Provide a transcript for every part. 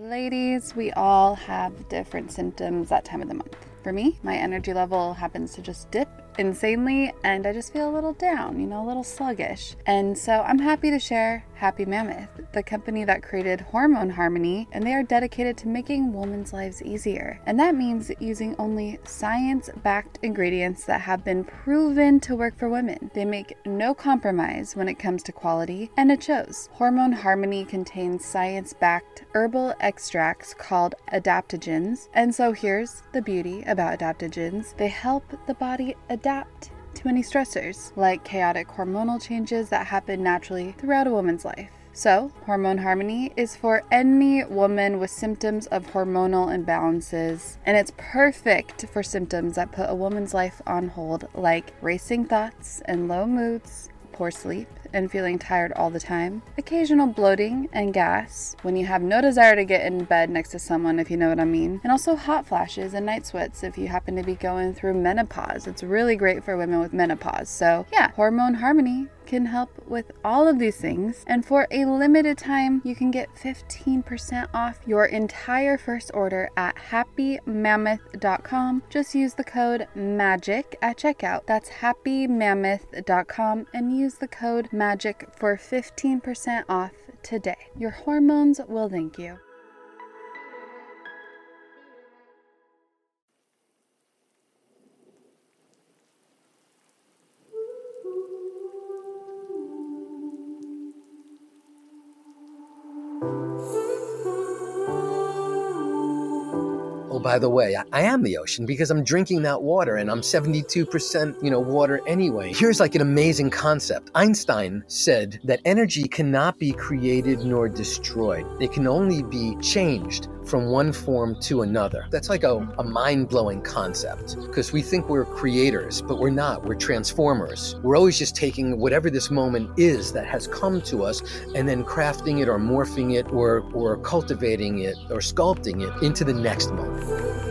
Ladies, we all have different symptoms that time of the month. For me, my energy level happens to just dip insanely and I just feel a little down, you know, a little sluggish. And so I'm happy to share Happy Mammoth, the company that created Hormone Harmony, and they are dedicated to making women's lives easier. And that means using only science backed ingredients that have been proven to work for women. They make no compromise when it comes to quality, and it shows. Hormone Harmony contains science backed herbal extracts called adaptogens. And so here's the beauty about adaptogens they help the body adapt to any stressors, like chaotic hormonal changes that happen naturally throughout a woman's life. So, Hormone Harmony is for any woman with symptoms of hormonal imbalances, and it's perfect for symptoms that put a woman's life on hold, like racing thoughts and low moods, poor sleep, and feeling tired all the time, occasional bloating and gas when you have no desire to get in bed next to someone, if you know what I mean, and also hot flashes and night sweats if you happen to be going through menopause. It's really great for women with menopause. So, yeah, hormone harmony can help with all of these things. And for a limited time, you can get 15% off your entire first order at happymammoth.com. Just use the code MAGIC at checkout. That's happymammoth.com and use the code MAGIC for 15% off today. Your hormones will thank you. By the way, I am the ocean because I'm drinking that water and I'm 72%, you know, water anyway. Here's like an amazing concept. Einstein said that energy cannot be created nor destroyed. It can only be changed from one form to another. That's like a, a mind blowing concept because we think we're creators, but we're not. We're transformers. We're always just taking whatever this moment is that has come to us and then crafting it or morphing it or, or cultivating it or sculpting it into the next moment.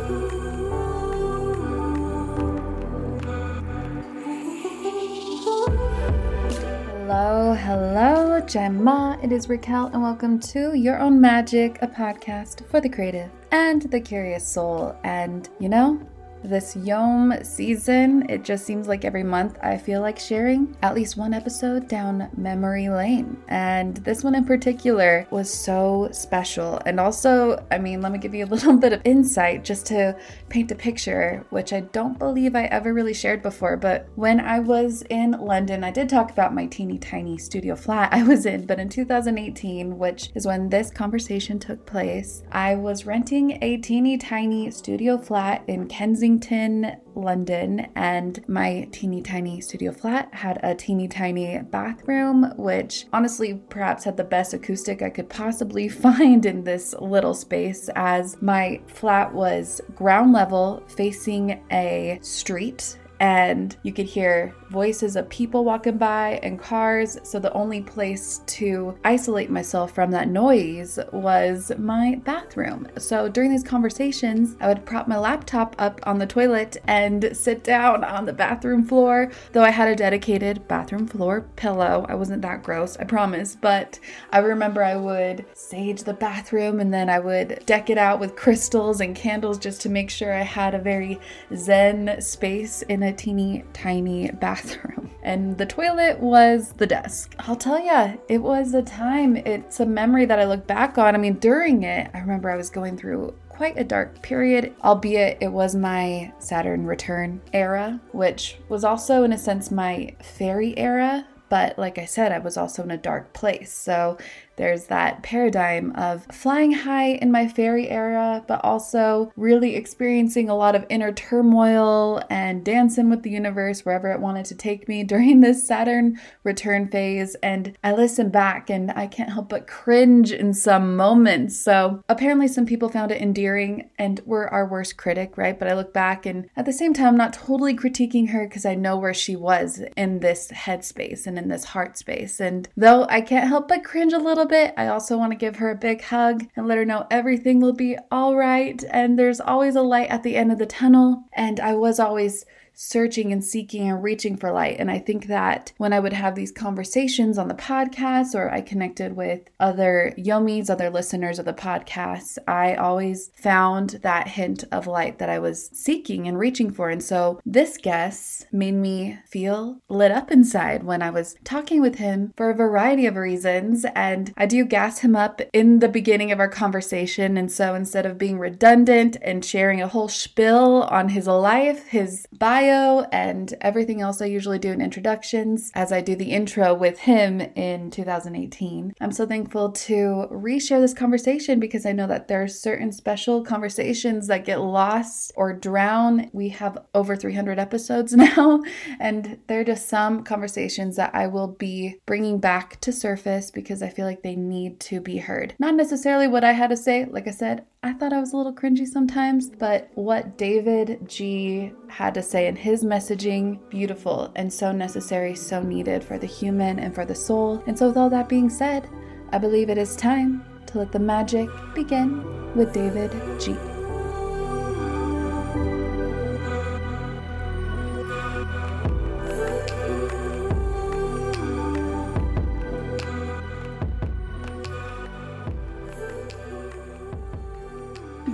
Hello, hello, Gemma. It is Raquelle, and welcome to Your Own Magic, a podcast for the creative and the curious soul. And you know, this Yom season, it just seems like every month I feel like sharing at least one episode down memory lane. And this one in particular was so special. And also, I mean, let me give you a little bit of insight just to paint a picture, which I don't believe I ever really shared before. But when I was in London, I did talk about my teeny tiny studio flat I was in. But in 2018, which is when this conversation took place, I was renting a teeny tiny studio flat in Kensington. Kensington, London, and my teeny tiny studio flat had a teeny tiny bathroom, which honestly perhaps had the best acoustic I could possibly find in this little space, as my flat was ground level facing a street and you could hear voices of people walking by and cars. So the only place to isolate myself from that noise was my bathroom. So during these conversations, I would prop my laptop up on the toilet and sit down on the bathroom floor, though I had a dedicated bathroom floor pillow. I wasn't that gross, I promise, but I remember I would sage the bathroom and then I would deck it out with crystals and candles just to make sure I had a very zen space in a a teeny tiny bathroom. And the toilet was the desk. I'll tell you, it was a time, it's a memory that I look back on. I mean, during it, I remember I was going through quite a dark period, albeit it was my Saturn return era, which was also, in a sense, my fairy era. But like I said, I was also in a dark place. So there's that paradigm of flying high in my fairy era, but also really experiencing a lot of inner turmoil and dancing with the universe wherever it wanted to take me during this Saturn return phase. And I listen back and I can't help but cringe in some moments. So apparently, some people found it endearing and were our worst critic, right? But I look back and at the same time, I'm not totally critiquing her because I know where she was in this headspace and in this heart space. And though I can't help but cringe a little bit, I also want to give her a big hug and let her know everything will be all right. And there's always a light at the end of the tunnel. And I was always searching and seeking and reaching for light. And I think that when I would have these conversations on the podcast or I connected with other yomis, other listeners of the podcast, I always found that hint of light that I was seeking and reaching for. And so this guest made me feel lit up inside when I was talking with him for a variety of reasons. And I do gas him up in the beginning of our conversation. And so instead of being redundant and sharing a whole spiel on his life, his bio, and everything else I usually do in introductions, as I do the intro with him in 2018, I'm so thankful to reshare this conversation because I know that there are certain special conversations that get lost or drown. We have over 300 episodes now, and there are just some conversations that I will be bringing back to surface because I feel like they need to be heard. Not necessarily what I had to say, like I said, I thought I was a little cringy sometimes, but what davidji had to say in his messaging, beautiful and so necessary, so needed for the human and for the soul. And so, with all that being said, I believe it is time to let the magic begin with David G.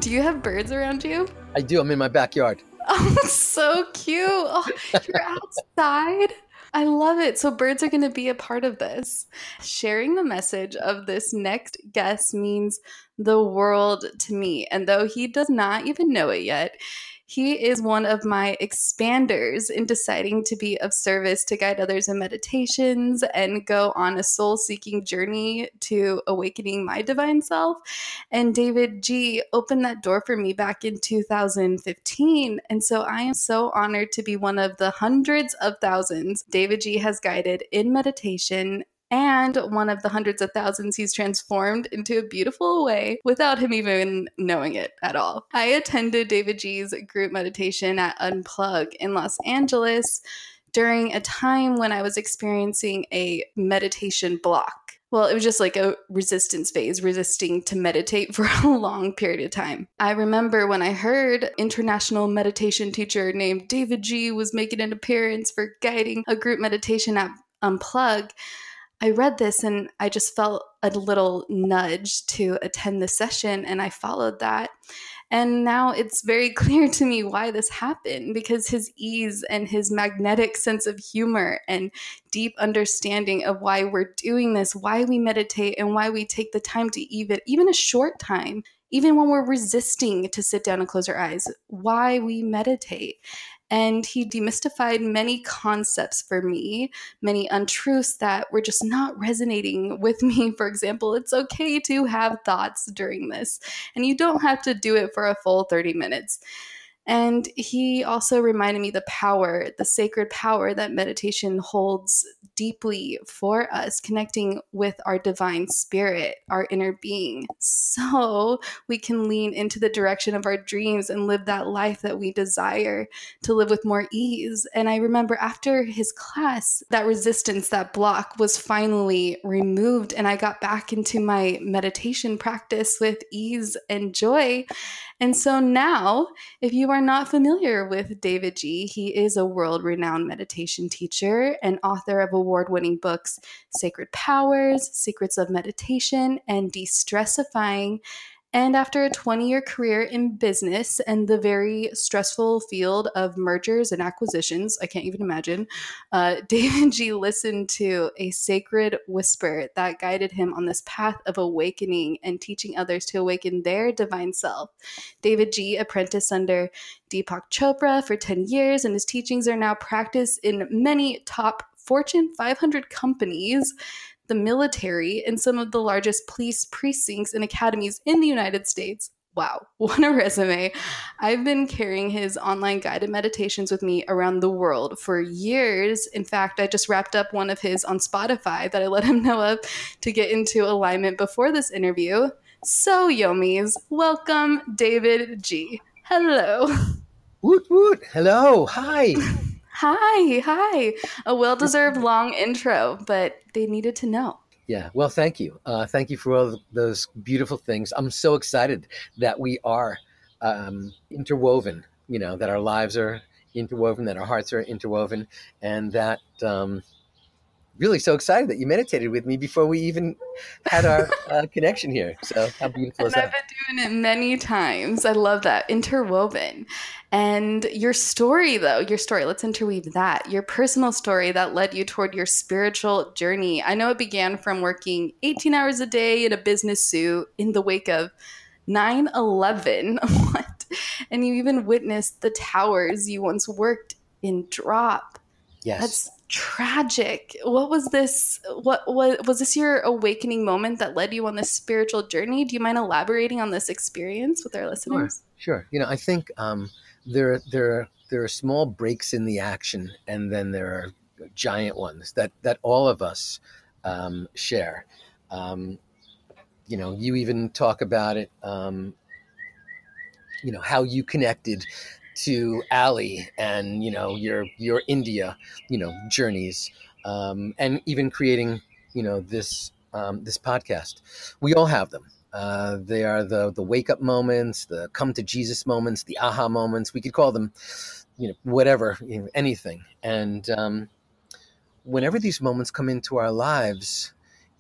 Do you have birds around you? I do. I'm in my backyard. Oh, so cute. Oh, you're outside. I love it. So, birds are going to be a part of this. Sharing the message of this next guest means the world to me. And though he does not even know it yet, he is one of my expanders in deciding to be of service to guide others in meditations and go on a soul seeking journey to awakening my divine self. And davidji opened that door for me back in 2015. And so I am so honored to be one of the hundreds of thousands davidji has guided in meditation and one of the hundreds of thousands he's transformed into a beautiful way without him even knowing it at all. I attended davidji's group meditation at Unplug in Los Angeles during a time when I was experiencing a meditation block. Well, it was just like a resistance phase, resisting to meditate for a long period of time. I remember when I heard international meditation teacher named davidji was making an appearance for guiding a group meditation at Unplug. I read this and I just felt a little nudge to attend the session, and I followed that. And now it's very clear to me why this happened because his ease and his magnetic sense of humor and deep understanding of why we're doing this, why we meditate, and why we take the time to even, even a short time, even when we're resisting to sit down and close our eyes, why we meditate and he demystified many concepts for me, many untruths that were just not resonating with me. For example, it's okay to have thoughts during this, and you don't have to do it for a full 30 minutes. And he also reminded me the power, the sacred power that meditation holds deeply for us, connecting with our divine spirit, our inner being, so we can lean into the direction of our dreams and live that life that we desire to live with more ease. And I remember after his class, that resistance, that block was finally removed, and I got back into my meditation practice with ease and joy. And so now, if you are not familiar with davidji, he is a world renowned meditation teacher and author of award winning books Sacred Powers, Secrets of Meditation, and De Stressifying and after a 20 year career in business and the very stressful field of mergers and acquisitions, I can't even imagine, uh, davidji listened to a sacred whisper that guided him on this path of awakening and teaching others to awaken their divine self. davidji apprenticed under Deepak Chopra for 10 years, and his teachings are now practiced in many top Fortune 500 companies the military, and some of the largest police precincts and academies in the United States. Wow, what a resume. I've been carrying his online guided meditations with me around the world for years. In fact, I just wrapped up one of his on Spotify that I let him know of to get into alignment before this interview. So, Yomis, welcome davidji. Hello. Woot woot. Hello. Hi. Hi, hi. A well deserved long intro, but they needed to know. Yeah, well, thank you. Uh, thank you for all those beautiful things. I'm so excited that we are um, interwoven, you know, that our lives are interwoven, that our hearts are interwoven, and that um, really so excited that you meditated with me before we even had our uh, connection here. So how beautiful is that? I've been doing it many times. I love that interwoven. And your story, though, your story, let's interweave that. Your personal story that led you toward your spiritual journey. I know it began from working 18 hours a day in a business suit in the wake of 9 11. what? And you even witnessed the towers you once worked in drop. Yes. That's tragic. What was this? What, what was this your awakening moment that led you on this spiritual journey? Do you mind elaborating on this experience with our listeners? Sure. sure. You know, I think um, there there there are small breaks in the action, and then there are giant ones that that all of us um, share. Um, you know, you even talk about it. Um, you know how you connected to Ali and you know your your India you know journeys um, and even creating you know this um, this podcast. We all have them. Uh, they are the the wake up moments, the come to Jesus moments, the aha moments. We could call them you know whatever you know, anything. And um, whenever these moments come into our lives,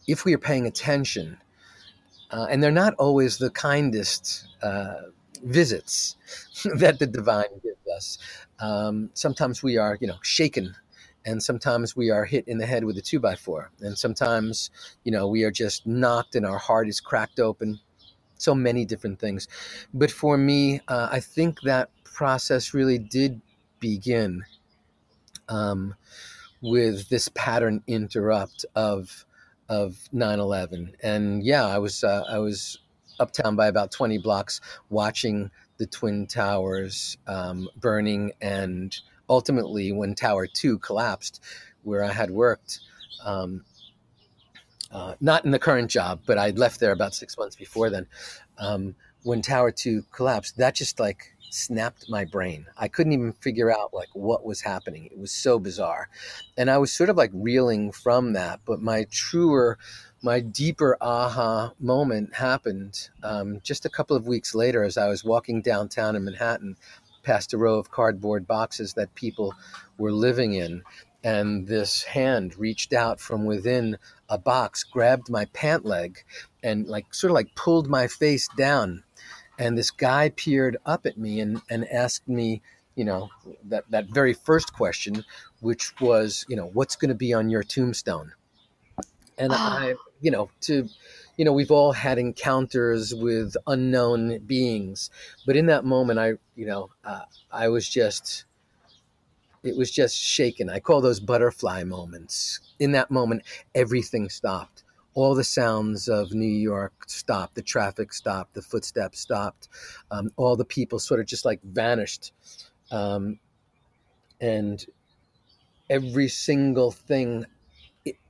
if we are paying attention, uh, and they're not always the kindest. Uh, visits that the divine gives us. Um, sometimes we are, you know, shaken, and sometimes we are hit in the head with a two by four, and sometimes, you know, we are just knocked and our heart is cracked open. So many different things, but for me, uh, I think that process really did begin um, with this pattern interrupt of of 9/11, and yeah, I was uh, I was uptown by about 20 blocks watching the Twin Towers um, burning. And ultimately, when Tower 2 collapsed, where I had worked, um, uh, not in the current job, but I'd left there about six months before then. Um, when Tower 2 collapsed, that just like snapped my brain. I couldn't even figure out like what was happening. It was so bizarre. And I was sort of like reeling from that, but my truer my deeper aha moment happened um, just a couple of weeks later as I was walking downtown in Manhattan past a row of cardboard boxes that people were living in. And this hand reached out from within a box, grabbed my pant leg, and like sort of like pulled my face down. And this guy peered up at me and, and asked me, you know, that, that very first question, which was, you know, what's going to be on your tombstone? And oh. I you know, to, you know, we've all had encounters with unknown beings, but in that moment, I, you know, uh, I was just, it was just shaken. I call those butterfly moments. In that moment, everything stopped. All the sounds of New York stopped. The traffic stopped. The footsteps stopped. Um, all the people sort of just like vanished. Um, and every single thing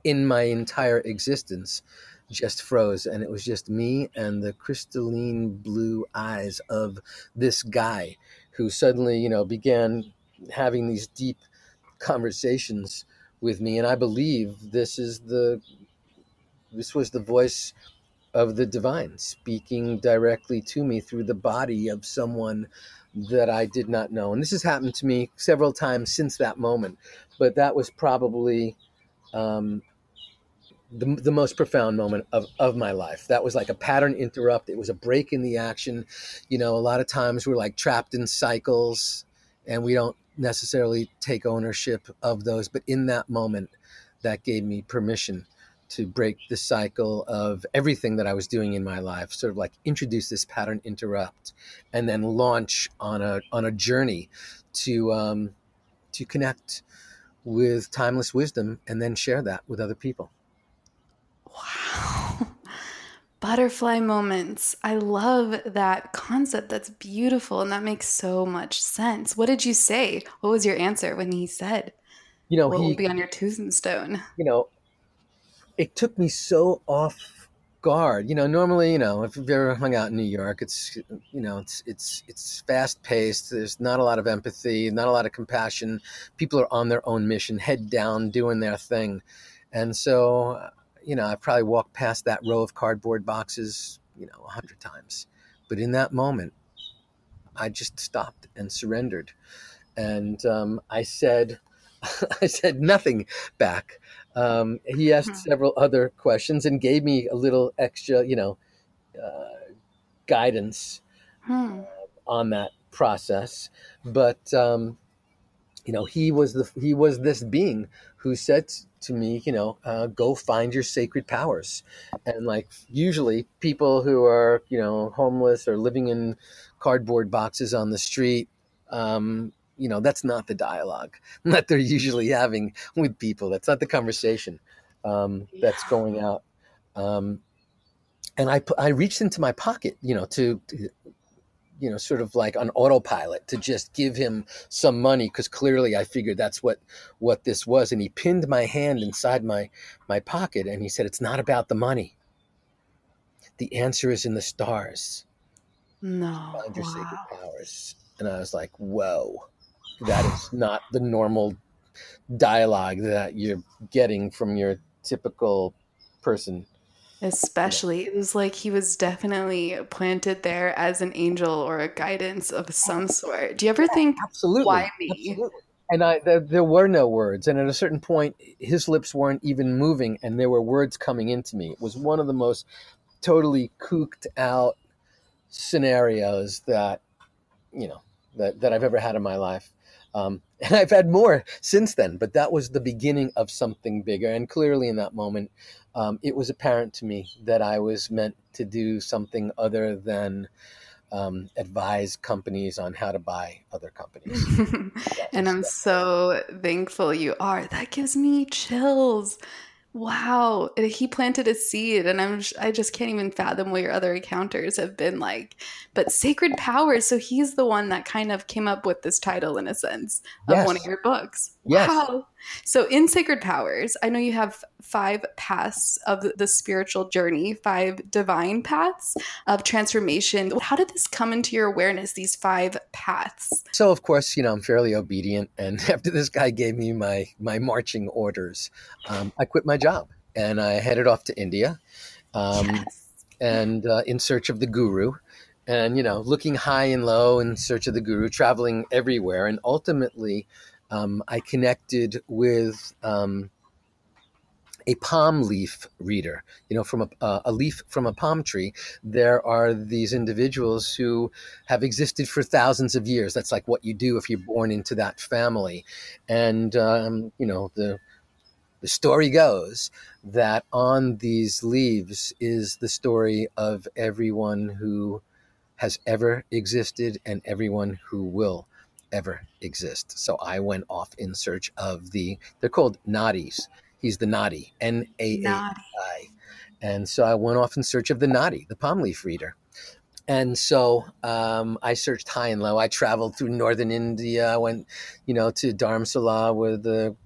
in my entire existence just froze and it was just me and the crystalline blue eyes of this guy who suddenly you know began having these deep conversations with me and i believe this is the this was the voice of the divine speaking directly to me through the body of someone that I did not know. And this has happened to me several times since that moment, but that was probably um, the, the most profound moment of, of my life. That was like a pattern interrupt. It was a break in the action. You know, a lot of times we're like trapped in cycles and we don't necessarily take ownership of those. But in that moment, that gave me permission to break the cycle of everything that I was doing in my life, sort of like introduce this pattern interrupt and then launch on a, on a journey to, um, to connect with timeless wisdom and then share that with other people. Wow. Butterfly moments. I love that concept. That's beautiful. And that makes so much sense. What did you say? What was your answer when he said, you know, what he, will be on your tombstone? You know, it took me so off guard. You know, normally, you know, if you've ever hung out in New York, it's you know, it's it's it's fast paced. There's not a lot of empathy, not a lot of compassion. People are on their own mission, head down, doing their thing, and so you know, I probably walked past that row of cardboard boxes, you know, a hundred times, but in that moment, I just stopped and surrendered, and um, I said, I said nothing back. Um, he asked Hmm. several other questions and gave me a little extra, you know, uh, guidance Hmm. on that process. But um, you know, he was the he was this being who said to me, you know, uh, go find your sacred powers. And like usually, people who are you know homeless or living in cardboard boxes on the street. Um, you know that's not the dialogue that they're usually having with people. That's not the conversation um, that's going out. Um, and I, I reached into my pocket you know to, to you know sort of like on autopilot to just give him some money because clearly i figured that's what what this was. And he pinned my hand inside my my pocket and he said it's not about the money. The answer is in the stars. No. find your sacred powers. And i was like whoa that is not the normal dialogue that you're getting from your typical person Especially, it was like he was definitely planted there as an angel or a guidance of some sort. Do you ever think, absolutely why me? absolutely. and i there, there were no words and at a certain point his lips weren't even moving and there were words coming into me it was one of the most totally cooked out scenarios that you know that, that i've ever had in my life um, and i've had more since then but that was the beginning of something bigger and clearly in that moment um, it was apparent to me that i was meant to do something other than um, advise companies on how to buy other companies and I'm so thankful you are. That gives me chills. Wow, he planted a seed, and I'm I just can't even fathom what your other encounters have been like. But sacred powers, so he's the one that kind of came up with this title in a sense of one of your books. Yes. Wow. So in sacred powers, I know you have five paths of the spiritual journey, five divine paths of transformation. How did this come into your awareness? These five paths. So of course, you know, I'm fairly obedient, and after this guy gave me my my marching orders, um, I quit my job and I headed off to India, um, yes. and uh, in search of the guru, and you know, looking high and low in search of the guru, traveling everywhere, and ultimately, um, I connected with. Um, a palm leaf reader, you know, from a, a leaf from a palm tree. There are these individuals who have existed for thousands of years. That's like what you do if you're born into that family. And, um, you know, the, the story goes that on these leaves is the story of everyone who has ever existed and everyone who will ever exist. So I went off in search of the, they're called nadis. He's the nadi, N A A. I. And so I went off in search of the nadi, the palm leaf reader. And so um, I searched high and low. I traveled through northern India. I went, you know, to Dharamsala with the,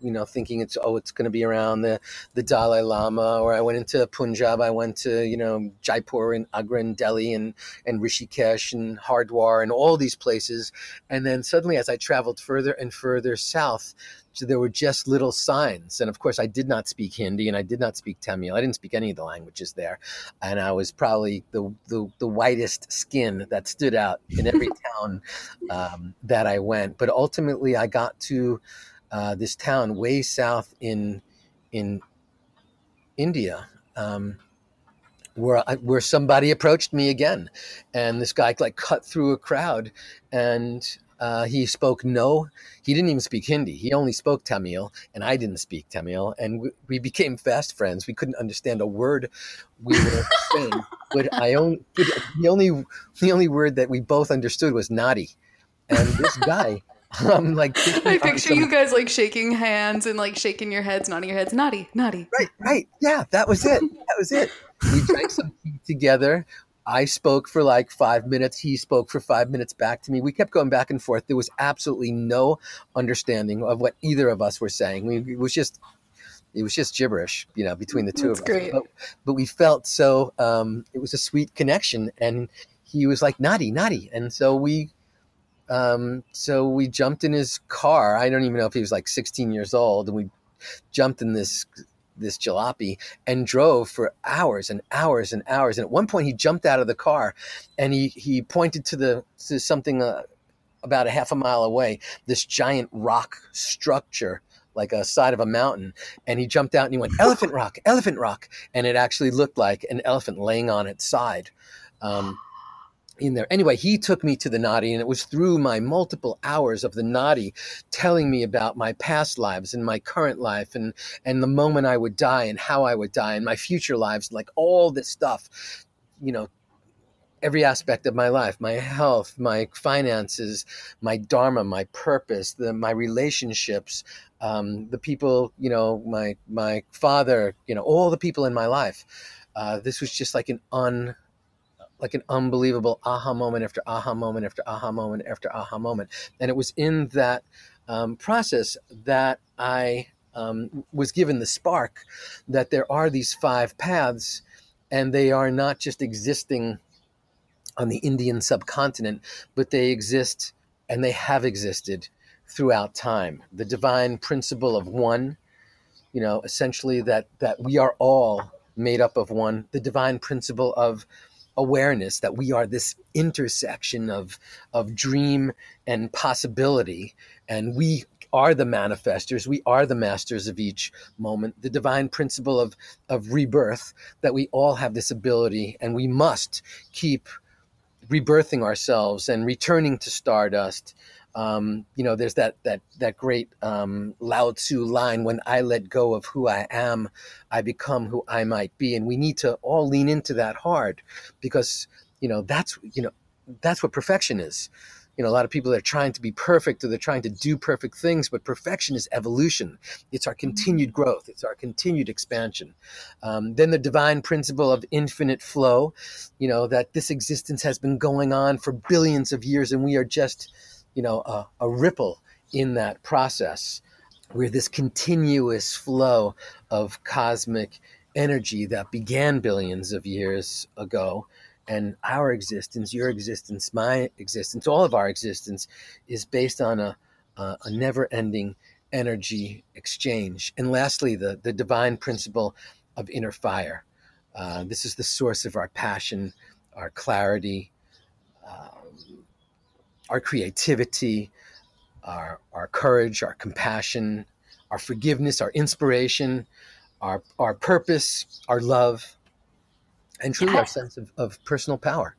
you know, thinking it's oh, it's going to be around the the Dalai Lama. Or I went into Punjab. I went to you know Jaipur and Agra and Delhi and and Rishikesh and Hardwar and all these places. And then suddenly, as I traveled further and further south, so there were just little signs. And of course, I did not speak Hindi and I did not speak Tamil. I didn't speak any of the languages there. And I was probably the, the, the whitest skin that stood out in every town um, that I went. But ultimately, I got to uh, this town way south in, in India. Um, where I, where somebody approached me again, and this guy like cut through a crowd, and uh, he spoke no, he didn't even speak Hindi. He only spoke Tamil, and I didn't speak Tamil, and we, we became fast friends. We couldn't understand a word we were saying, but I only the only the only word that we both understood was "nadi," and this guy. I'm like, I picture you guys like shaking hands and like shaking your heads, nodding your heads, naughty, naughty. Right, right. Yeah, that was it. That was it. We drank some tea together. I spoke for like five minutes. He spoke for five minutes back to me. We kept going back and forth. There was absolutely no understanding of what either of us were saying. We, it was just, it was just gibberish, you know, between the two That's of us. great. But, but we felt so. Um, it was a sweet connection, and he was like naughty, naughty, and so we. Um, so we jumped in his car. I don't even know if he was like 16 years old, and we jumped in this this jalopy and drove for hours and hours and hours. And at one point, he jumped out of the car, and he he pointed to the to something uh, about a half a mile away this giant rock structure like a side of a mountain and he jumped out and he went elephant rock elephant rock and it actually looked like an elephant laying on its side um, in there. Anyway, he took me to the Nadi, and it was through my multiple hours of the Nadi telling me about my past lives and my current life and, and the moment I would die and how I would die and my future lives, like all this stuff, you know, every aspect of my life my health my finances my dharma my purpose the, my relationships um, the people you know my my father you know all the people in my life uh, this was just like an un like an unbelievable aha moment after aha moment after aha moment after aha moment. And it was in that um, process that I um, was given the spark that there are these five paths, and they are not just existing on the Indian subcontinent, but they exist and they have existed throughout time. The divine principle of one, you know, essentially that that we are all made up of one. The divine principle of awareness that we are this intersection of of dream and possibility and we are the manifestors we are the masters of each moment the divine principle of of rebirth that we all have this ability and we must keep rebirthing ourselves and returning to stardust um, you know, there's that that that great um, Lao Tzu line: "When I let go of who I am, I become who I might be." And we need to all lean into that hard, because you know that's you know that's what perfection is. You know, a lot of people are trying to be perfect or they're trying to do perfect things, but perfection is evolution. It's our continued growth. It's our continued expansion. Um, then the divine principle of infinite flow. You know that this existence has been going on for billions of years, and we are just you know, a, a ripple in that process where this continuous flow of cosmic energy that began billions of years ago and our existence your existence my existence all of our existence is based on a, a, a never-ending energy exchange. And lastly the, the divine principle of inner fire. Uh, this is the source of our passion our clarity uh, our creativity, our, our courage, our compassion, our forgiveness, our inspiration, our, our purpose, our love, and truly our sense of, of personal power.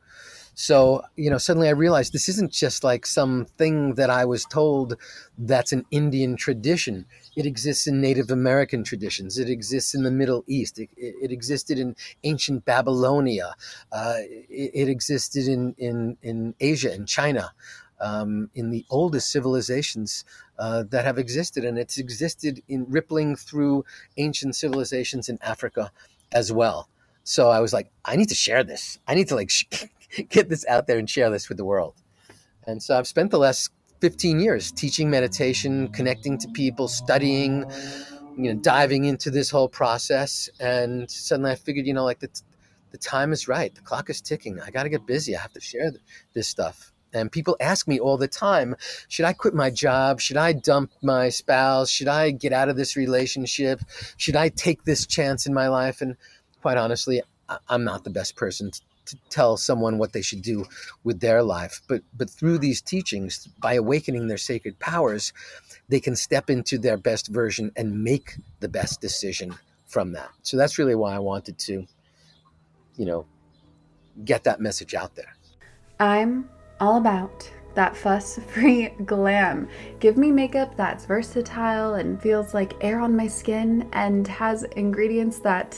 So, you know, suddenly I realized this isn't just like some thing that I was told that's an Indian tradition. It exists in Native American traditions. It exists in the Middle East. It, it, it existed in ancient Babylonia. Uh, it, it, existed in, in, in Asia and China um, in the oldest civilizations uh, that have existed, and it's existed in rippling through ancient civilizations in Africa as well. So I was like, I need to share this. I need to like sh- get this out there and share this with the world. And so I've spent the last 15 years teaching meditation, connecting to people, studying, you know, diving into this whole process. And suddenly I figured, you know, like the, the time is right. The clock is ticking. I got to get busy. I have to share this stuff. And people ask me all the time, should I quit my job? Should I dump my spouse? Should I get out of this relationship? Should I take this chance in my life? And quite honestly, I'm not the best person to tell someone what they should do with their life. But but through these teachings, by awakening their sacred powers, they can step into their best version and make the best decision from that. So that's really why I wanted to, you know, get that message out there. I'm all about that fuss free glam. Give me makeup that's versatile and feels like air on my skin and has ingredients that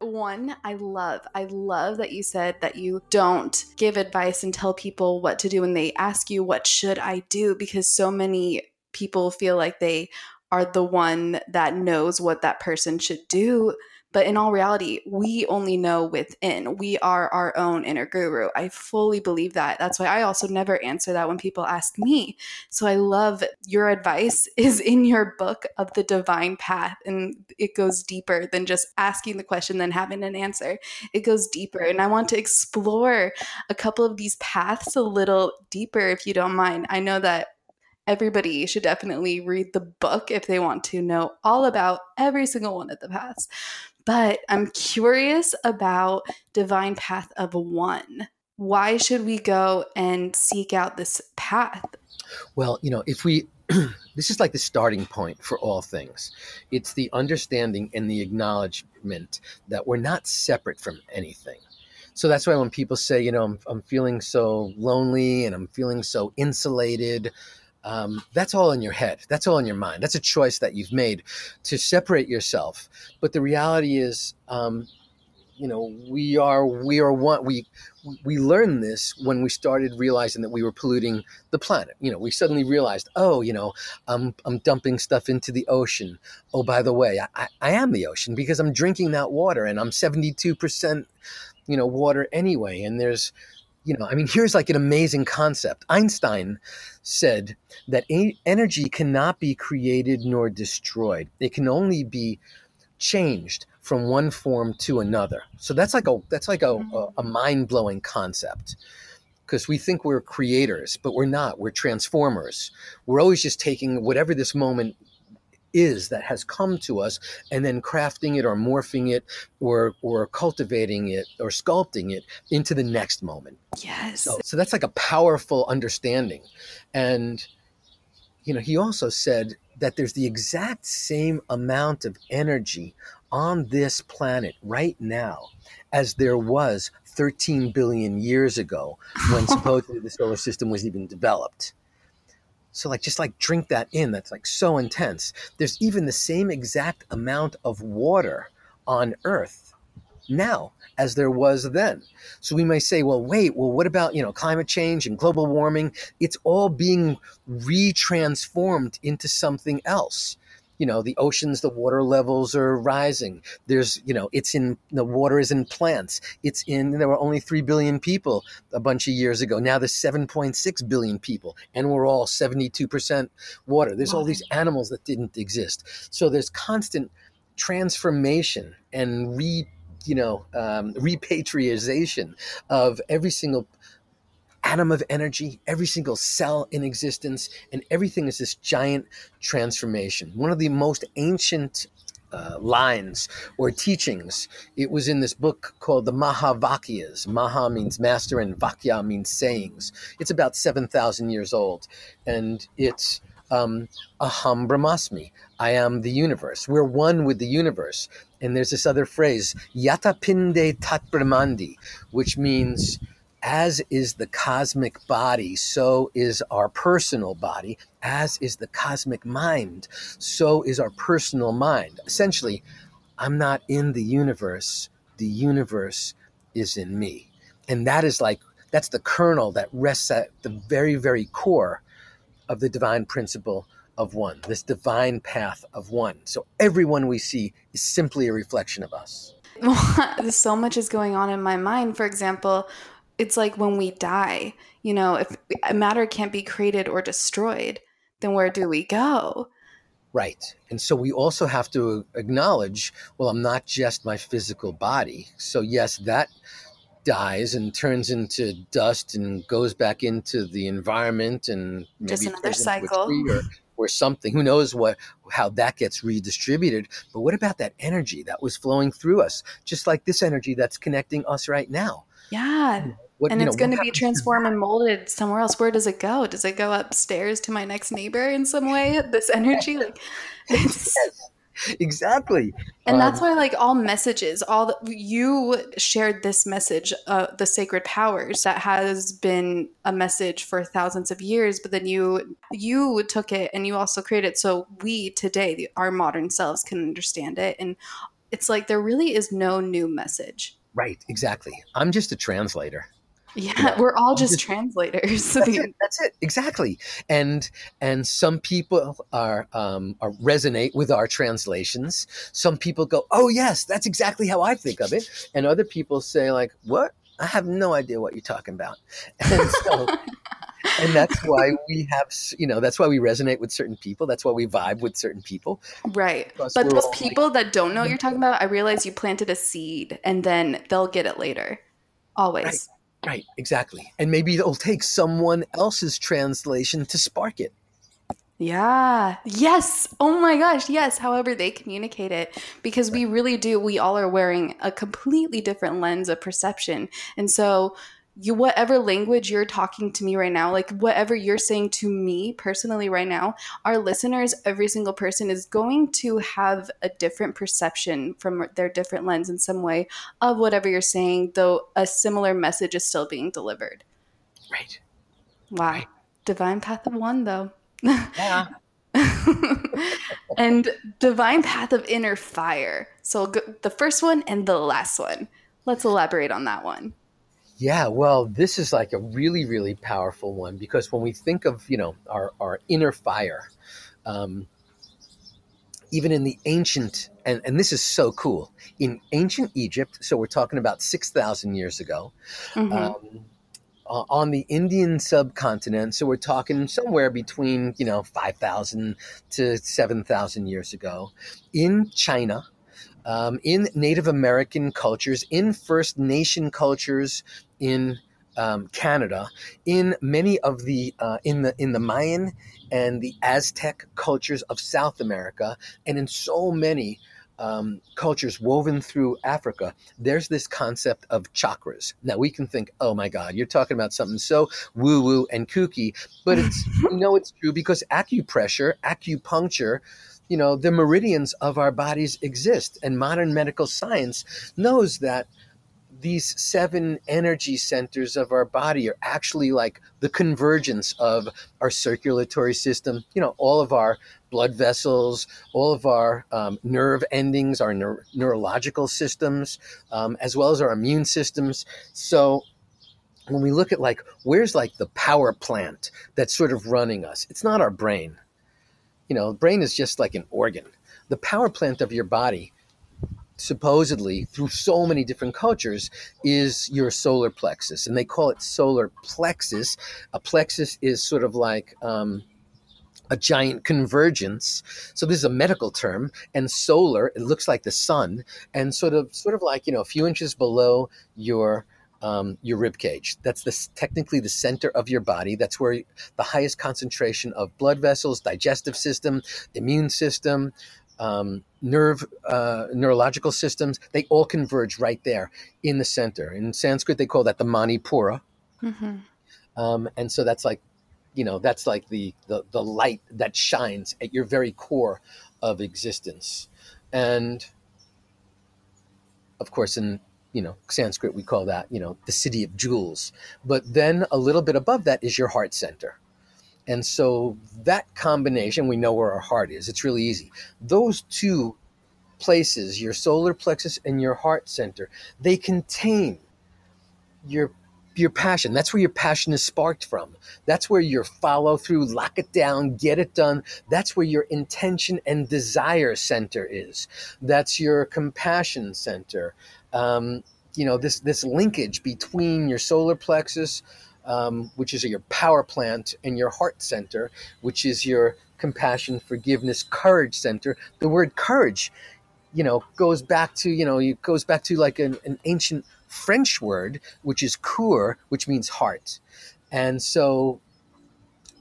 One i love i love that you said that you don't give advice and tell people what to do when they ask you what should i do? because so many people feel like they are the one that knows what that person should do but in all reality, we only know within. We are our own inner guru. I fully believe that. That's why I also never answer that when people ask me. So I love your advice is in your book of the divine path. And it goes deeper than just asking the question, then having an answer. It goes deeper. And I want to explore a couple of these paths a little deeper, if you don't mind. I know that everybody should definitely read the book if they want to know all about every single one of the paths. But I'm curious about Divine Path of One. Why should we go and seek out this path? Well, you know, if we, this is like the starting point for all things. It's the understanding and the acknowledgement that we're not separate from anything. So that's why when people say, you know, I'm, I'm feeling so lonely and I'm feeling so insulated, um, that's all in your head. That's all in your mind. That's a choice that you've made to separate yourself. But the reality is, um, you know, we are we are one. We we learned this when we started realizing that we were polluting the planet. You know, we suddenly realized, oh, you know, I'm I'm dumping stuff into the ocean. Oh, by the way, I, I am the ocean because I'm drinking that water, and I'm 72 percent, you know, water anyway. And there's you know, I mean, here's like an amazing concept. Einstein said that energy cannot be created nor destroyed. It can only be changed from one form to another. So that's like a that's like a, a, a mm-hmm. mind blowing concept because we think we're creators, but we're not. We're transformers. We're always just taking whatever this moment is that has come to us and then crafting it or morphing it or or cultivating it or sculpting it into the next moment. Yes. So, so that's like a powerful understanding. And you know he also said that there's the exact same amount of energy on this planet right now as there was 13 billion years ago when supposedly the solar system was even developed so like just like drink that in. That's like so intense. There's even the same exact amount of water on Earth now as there was then. So we may say, well, wait, well, what about, you know, climate change and global warming? It's all being retransformed into something else you know the oceans the water levels are rising. There's you know it's in the water is in plants. It's in there were only 3 billion people a bunch of years ago. Now there's 7.6 billion people and we're all 72% water. There's all these animals that didn't exist. So there's constant transformation and re you know um, repatriation of every single atom of energy, every single cell in existence, and everything is this giant transformation. One of the most ancient uh, lines or teachings. It was in this book called the Mahavakyas. Maha means master and Vakya means sayings. It's about 7,000 years old. And it's um, Aham Brahmasmi. I am the universe. We're one with the universe. And there's this other phrase, Yata Pinde Tat Brahmandi, which means as is the cosmic body, so is our personal body. As is the cosmic mind, so is our personal mind. Essentially, I'm not in the universe, the universe is in me. And that is like, that's the kernel that rests at the very, very core of the divine principle of one, this divine path of one. So everyone we see is simply a reflection of us. so much is going on in my mind. For example, it's like when we die, you know, if matter can't be created or destroyed, then where do we go? Right. And so we also have to acknowledge well, I'm not just my physical body. So, yes, that dies and turns into dust and goes back into the environment and maybe just another cycle or, or something who knows what how that gets redistributed but what about that energy that was flowing through us just like this energy that's connecting us right now yeah what, and it's know, going to be transformed and molded somewhere else. Where does it go? Does it go upstairs to my next neighbor in some way? This energy, like, yes, exactly. And um, that's why, like, all messages, all the, you shared this message, uh, the sacred powers, that has been a message for thousands of years. But then you you took it and you also created it so we today, our modern selves, can understand it. And it's like there really is no new message. Right. Exactly. I'm just a translator. Yeah, know, we're all just, just translators. That's it, that's it, exactly. And and some people are, um, are resonate with our translations. Some people go, "Oh yes, that's exactly how I think of it," and other people say, "Like what? I have no idea what you're talking about." And so. and that's why we have you know that's why we resonate with certain people that's why we vibe with certain people right but those people like, that don't know what you're talking about i realize you planted a seed and then they'll get it later always right. Right, exactly. And maybe it'll take someone else's translation to spark it. Yeah. Yes. Oh my gosh. Yes. However, they communicate it because we really do. We all are wearing a completely different lens of perception. And so you whatever language you're talking to me right now like whatever you're saying to me personally right now our listeners every single person is going to have a different perception from their different lens in some way of whatever you're saying though a similar message is still being delivered. Right. Wow. Right. divine path of one though. Yeah. And divine path of inner fire. So the first one and the last one. Let's elaborate on that one yeah, well, this is like a really, really powerful one because when we think of, you know, our, our inner fire, um, even in the ancient, and, and this is so cool, in ancient Egypt, so we're talking about 6,000 years ago, mm-hmm. um, uh, on the Indian subcontinent, so we're talking somewhere between, you know, 5,000 to 7,000 years ago, in China, um, in Native American cultures, in First Nation cultures in um, Canada, in many of the uh, in the in the Mayan and the Aztec cultures of South America, and in so many um, cultures woven through Africa, there's this concept of chakras. Now we can think, oh my God, you're talking about something so woo woo and kooky, but it's you know it's true because acupressure, acupuncture, you know, the meridians of our bodies exist, and modern medical science knows that these seven energy centers of our body are actually like the convergence of our circulatory system, you know, all of our blood vessels, all of our um, nerve endings, our neur- neurological systems, um, as well as our immune systems. So when we look at like, where's like the power plant that's sort of running us? It's not our brain. You know, brain is just like an organ. The power plant of your body supposedly through so many different cultures is your solar plexus and they call it solar plexus a plexus is sort of like um, a giant convergence so this is a medical term and solar it looks like the sun and sort of sort of like you know a few inches below your um, your rib cage. That's the, technically the center of your body. That's where the highest concentration of blood vessels, digestive system, immune system, um, nerve uh, neurological systems they all converge right there in the center in sanskrit they call that the manipura mm-hmm. um, and so that's like you know that's like the, the the light that shines at your very core of existence and of course in you know sanskrit we call that you know the city of jewels but then a little bit above that is your heart center and so that combination, we know where our heart is. It's really easy. Those two places, your solar plexus and your heart center, they contain your your passion. That's where your passion is sparked from. That's where your follow through, lock it down, get it done. That's where your intention and desire center is. That's your compassion center. Um, you know, this, this linkage between your solar plexus, um, which is your power plant, and your heart center, which is your compassion, forgiveness, courage center. The word courage, you know, goes back to, you know, it goes back to like an, an ancient French word, which is coeur, which means heart. And so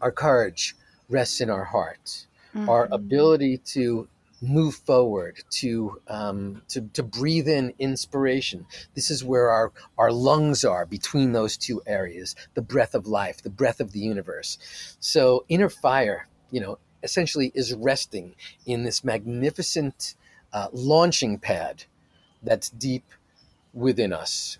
our courage rests in our heart. Mm-hmm. Our ability to move forward, to, um, to, to breathe in inspiration. This is where our, our lungs are between those two areas, the breath of life, the breath of the universe. So inner fire, you know, essentially is resting in this magnificent uh, launching pad that's deep within us.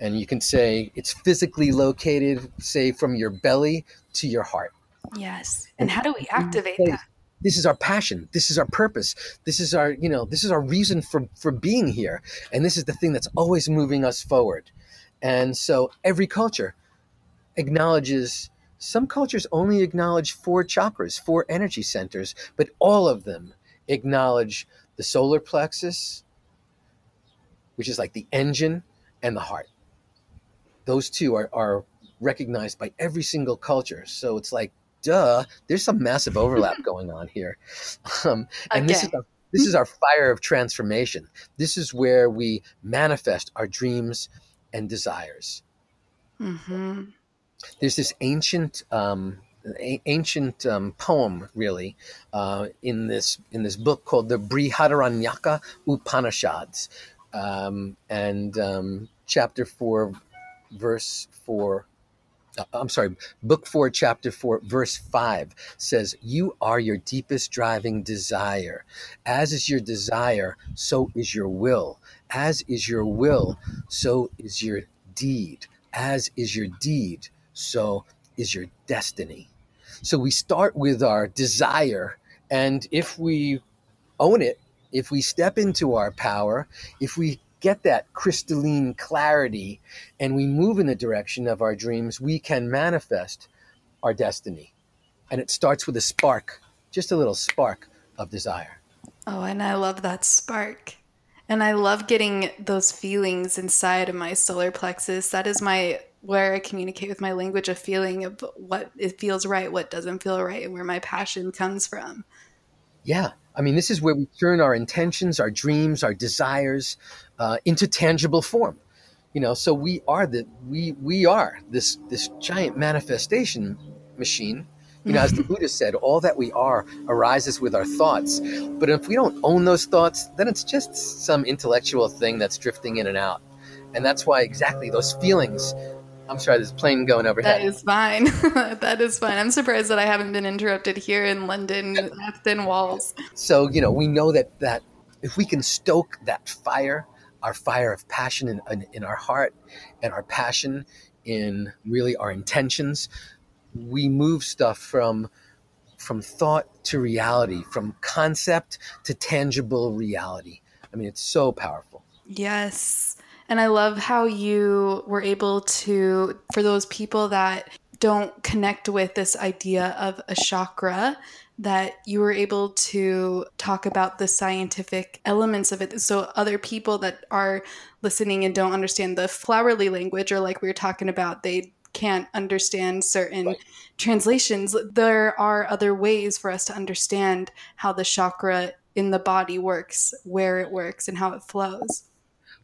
And you can say it's physically located, say, from your belly to your heart. Yes. And how do we activate that? This is our passion. This is our purpose. This is our, you know, this is our reason for, for being here. And this is the thing that's always moving us forward. And so every culture acknowledges some cultures only acknowledge four chakras, four energy centers, but all of them acknowledge the solar plexus, which is like the engine and the heart. Those two are, are recognized by every single culture. So it's like, duh, there's some massive overlap going on here. Um, and okay. this is our, this is our fire of transformation. This is where we manifest our dreams and desires. Mm-hmm. There's this ancient um, ancient um, poem, really, uh, in this in this book called the Brihadaranyaka Upanishads, um, and um, chapter four, verse four. Uh, I'm sorry, book four, chapter four, verse five says, You are your deepest driving desire. As is your desire, so is your will. As is your will, so is your deed. As is your deed, so is your destiny. So we start with our desire, and if we own it, if we step into our power, if we get that crystalline clarity and we move in the direction of our dreams, we can manifest our destiny. And it starts with a spark, just a little spark of desire. Oh, and I love that spark. And I love getting those feelings inside of my solar plexus. That is my where I communicate with my language of feeling of what it feels right, what doesn't feel right, and where my passion comes from. Yeah. I mean, this is where we turn our intentions, our dreams, our desires uh, into tangible form. You know, so we are the we we are this this giant manifestation machine. You know, as the Buddha said, all that we are arises with our thoughts. But if we don't own those thoughts, then it's just some intellectual thing that's drifting in and out. And that's why exactly those feelings I'm sorry, there's a plane going overhead. That is fine. that is fine. I'm surprised that I haven't been interrupted here in London at thin walls. So, you know, we know that that if we can stoke that fire, our fire of passion in, in, in our heart and our passion in really our intentions, we move stuff from from thought to reality, from concept to tangible reality. I mean, it's so powerful. Yes. And I love how you were able to, for those people that don't connect with this idea of a chakra, that you were able to talk about the scientific elements of it. So, other people that are listening and don't understand the flowery language, or like we were talking about, they can't understand certain right. translations. There are other ways for us to understand how the chakra in the body works, where it works, and how it flows.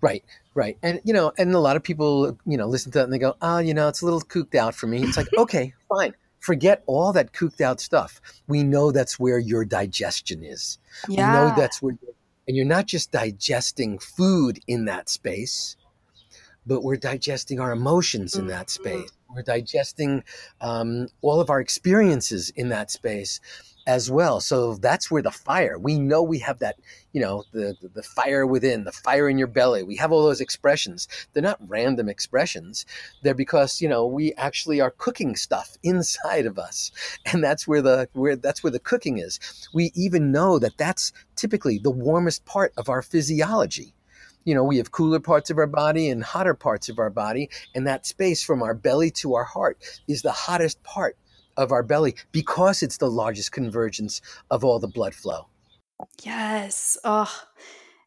Right, right. And, you know, and a lot of people, you know, listen to that and they go, oh, you know, it's a little cooked out for me. It's like, okay, fine. Forget all that cooked out stuff. We know that's where your digestion is. Yeah. We know that's where, and you're not just digesting food in that space, but we're digesting our emotions in that mm-hmm. space. We're digesting um, all of our experiences in that space as well. So that's where the fire. We know we have that, you know, the the fire within, the fire in your belly. We have all those expressions. They're not random expressions. They're because, you know, we actually are cooking stuff inside of us. And that's where the where that's where the cooking is. We even know that that's typically the warmest part of our physiology. you know, we have cooler parts of our body and hotter parts of our body. And that space from our belly to our heart is the hottest part of our belly because it's the largest convergence of all the blood flow. Yes. Oh,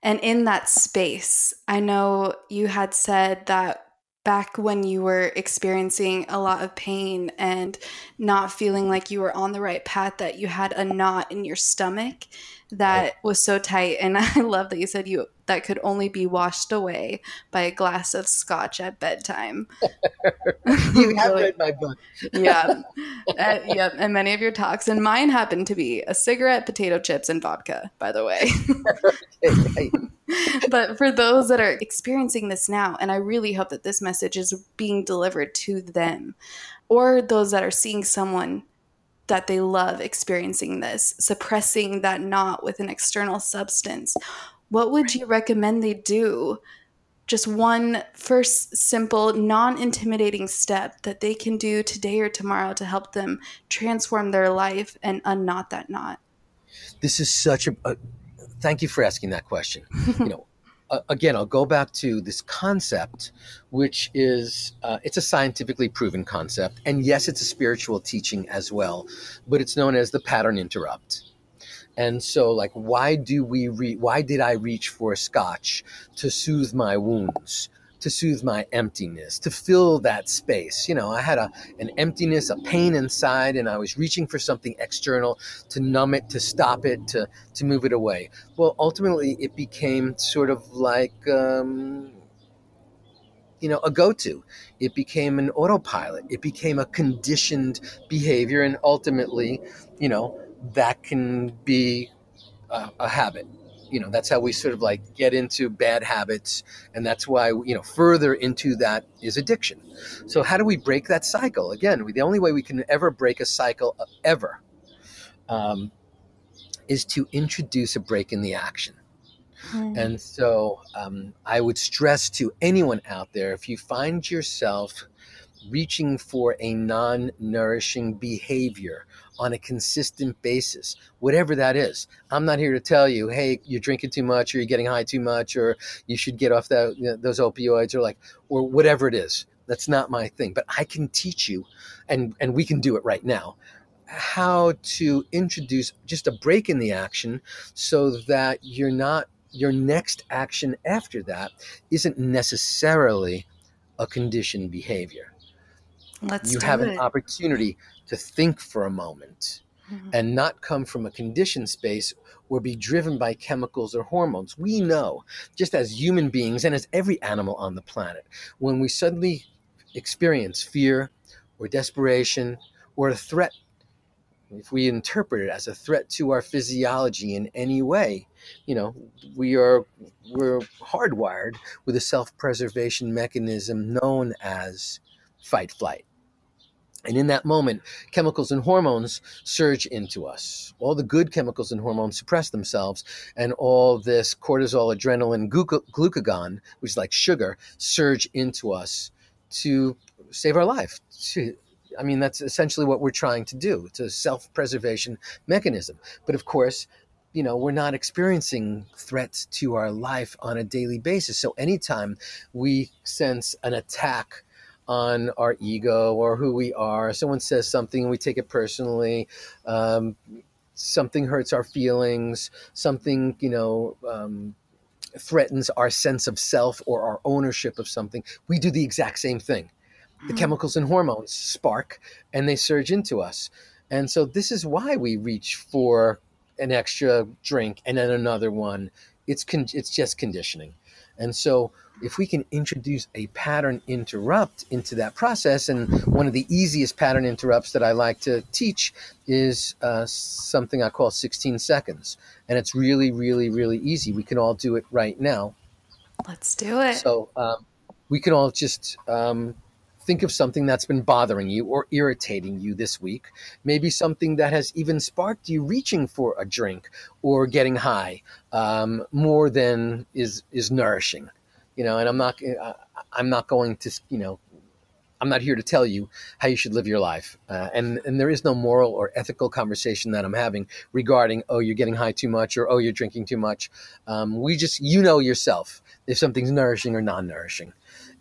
and in that space, I know you had said that back when you were experiencing a lot of pain and not feeling like you were on the right path, that you had a knot in your stomach that right. was so tight. And I love that you said you that could only be washed away by a glass of scotch at bedtime. you have read my book. yeah. Uh, yeah. And many of your talks, and mine happened to be a cigarette, potato chips, and vodka, by the way. but for those that are experiencing this now, and I really hope that this message is being delivered to them, or those that are seeing someone that they love experiencing this, suppressing that knot with an external substance, what would you recommend they do? Just one first simple, non intimidating step that they can do today or tomorrow to help them transform their life and unknot that knot. This is such a, a thank you for asking that question. you know, again, I'll go back to this concept, which is uh, it's a scientifically proven concept, and yes, it's a spiritual teaching as well, but it's known as the pattern interrupt. And so, like, why do we re- why did I reach for a scotch to soothe my wounds? To soothe my emptiness, to fill that space. You know, I had a an emptiness, a pain inside, and I was reaching for something external to numb it, to stop it, to to move it away. Well, ultimately, it became sort of like. Um, you know, a go-to. It became an autopilot. It became a conditioned behavior, and ultimately, you know, that can be a, a habit you know that's how we sort of like get into bad habits and that's why you know further into that is addiction. So how do we break that cycle? Again the only way we can ever break a cycle uh, ever um, is to introduce a break in the action. Mm. and so um, i would stress to anyone out there if you find yourself reaching for a non-nourishing behavior on a consistent basis, whatever that is. I'm not here to tell you, hey, you're drinking too much, or you're getting high too much, or you should get off that you know, those opioids, or like, or whatever it is. That's not my thing. But I can teach you, and and we can do it right now, how to introduce just a break in the action, so that you're not your next action after that isn't necessarily a conditioned behavior. Let's you have it. an opportunity to think for a moment mm-hmm. and not come from a conditioned space or be driven by chemicals or hormones. We know, just as human beings and as every animal on the planet, when we suddenly experience fear or desperation or a threat, if we interpret it as a threat to our physiology in any way, you know, we are we're hardwired with a self-preservation mechanism known as fight flight. And in that moment, chemicals and hormones surge into us. All the good chemicals and hormones suppress themselves, and all this cortisol, adrenaline, glucagon, which is like sugar, surge into us to save our life. I mean, that's essentially what we're trying to do. It's a self preservation mechanism. But of course, you know, we're not experiencing threats to our life on a daily basis. So anytime we sense an attack, on our ego or who we are. Someone says something and we take it personally. Um, something hurts our feelings. Something, you know, um, threatens our sense of self or our ownership of something. We do the exact same thing. The mm-hmm. chemicals and hormones spark and they surge into us. And so this is why we reach for an extra drink and then another one. It's con- it's just conditioning. And so if we can introduce a pattern interrupt into that process, and one of the easiest pattern interrupts that I like to teach is uh, something I call 16 seconds. And it's really, really, really easy. We can all do it right now. Let's do it. So um, we can all just um, think of something that's been bothering you or irritating you this week. Maybe something that has even sparked you reaching for a drink or getting high um, more than is is nourishing you know and i'm not i'm not going to you know I'm not here to tell you how you should live your life. Uh, and, and there is no moral or ethical conversation that I'm having regarding, oh, you're getting high too much or, oh, you're drinking too much. Um, we just, you know yourself if something's nourishing or non nourishing.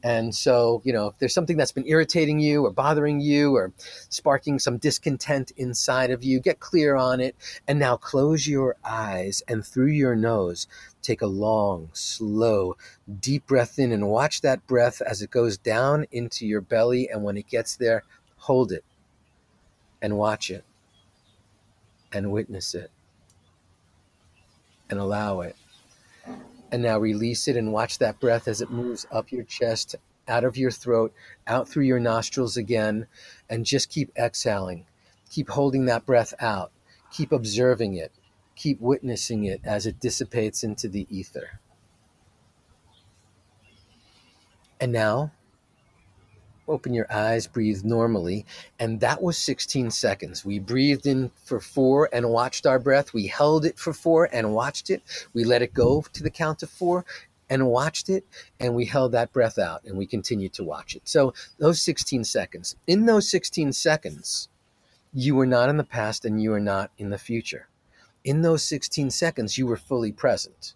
And so, you know, if there's something that's been irritating you or bothering you or sparking some discontent inside of you, get clear on it. And now close your eyes and through your nose, take a long, slow, deep breath in and watch that breath as it goes down into your belly. And when it gets there, hold it and watch it and witness it and allow it. And now release it and watch that breath as it moves up your chest, out of your throat, out through your nostrils again. And just keep exhaling. Keep holding that breath out. Keep observing it. Keep witnessing it as it dissipates into the ether. And now open your eyes, breathe normally. And that was 16 seconds. We breathed in for four and watched our breath. We held it for four and watched it. We let it go to the count of four and watched it. And we held that breath out and we continued to watch it. So those 16 seconds. In those 16 seconds, you were not in the past and you are not in the future. In those 16 seconds, you were fully present.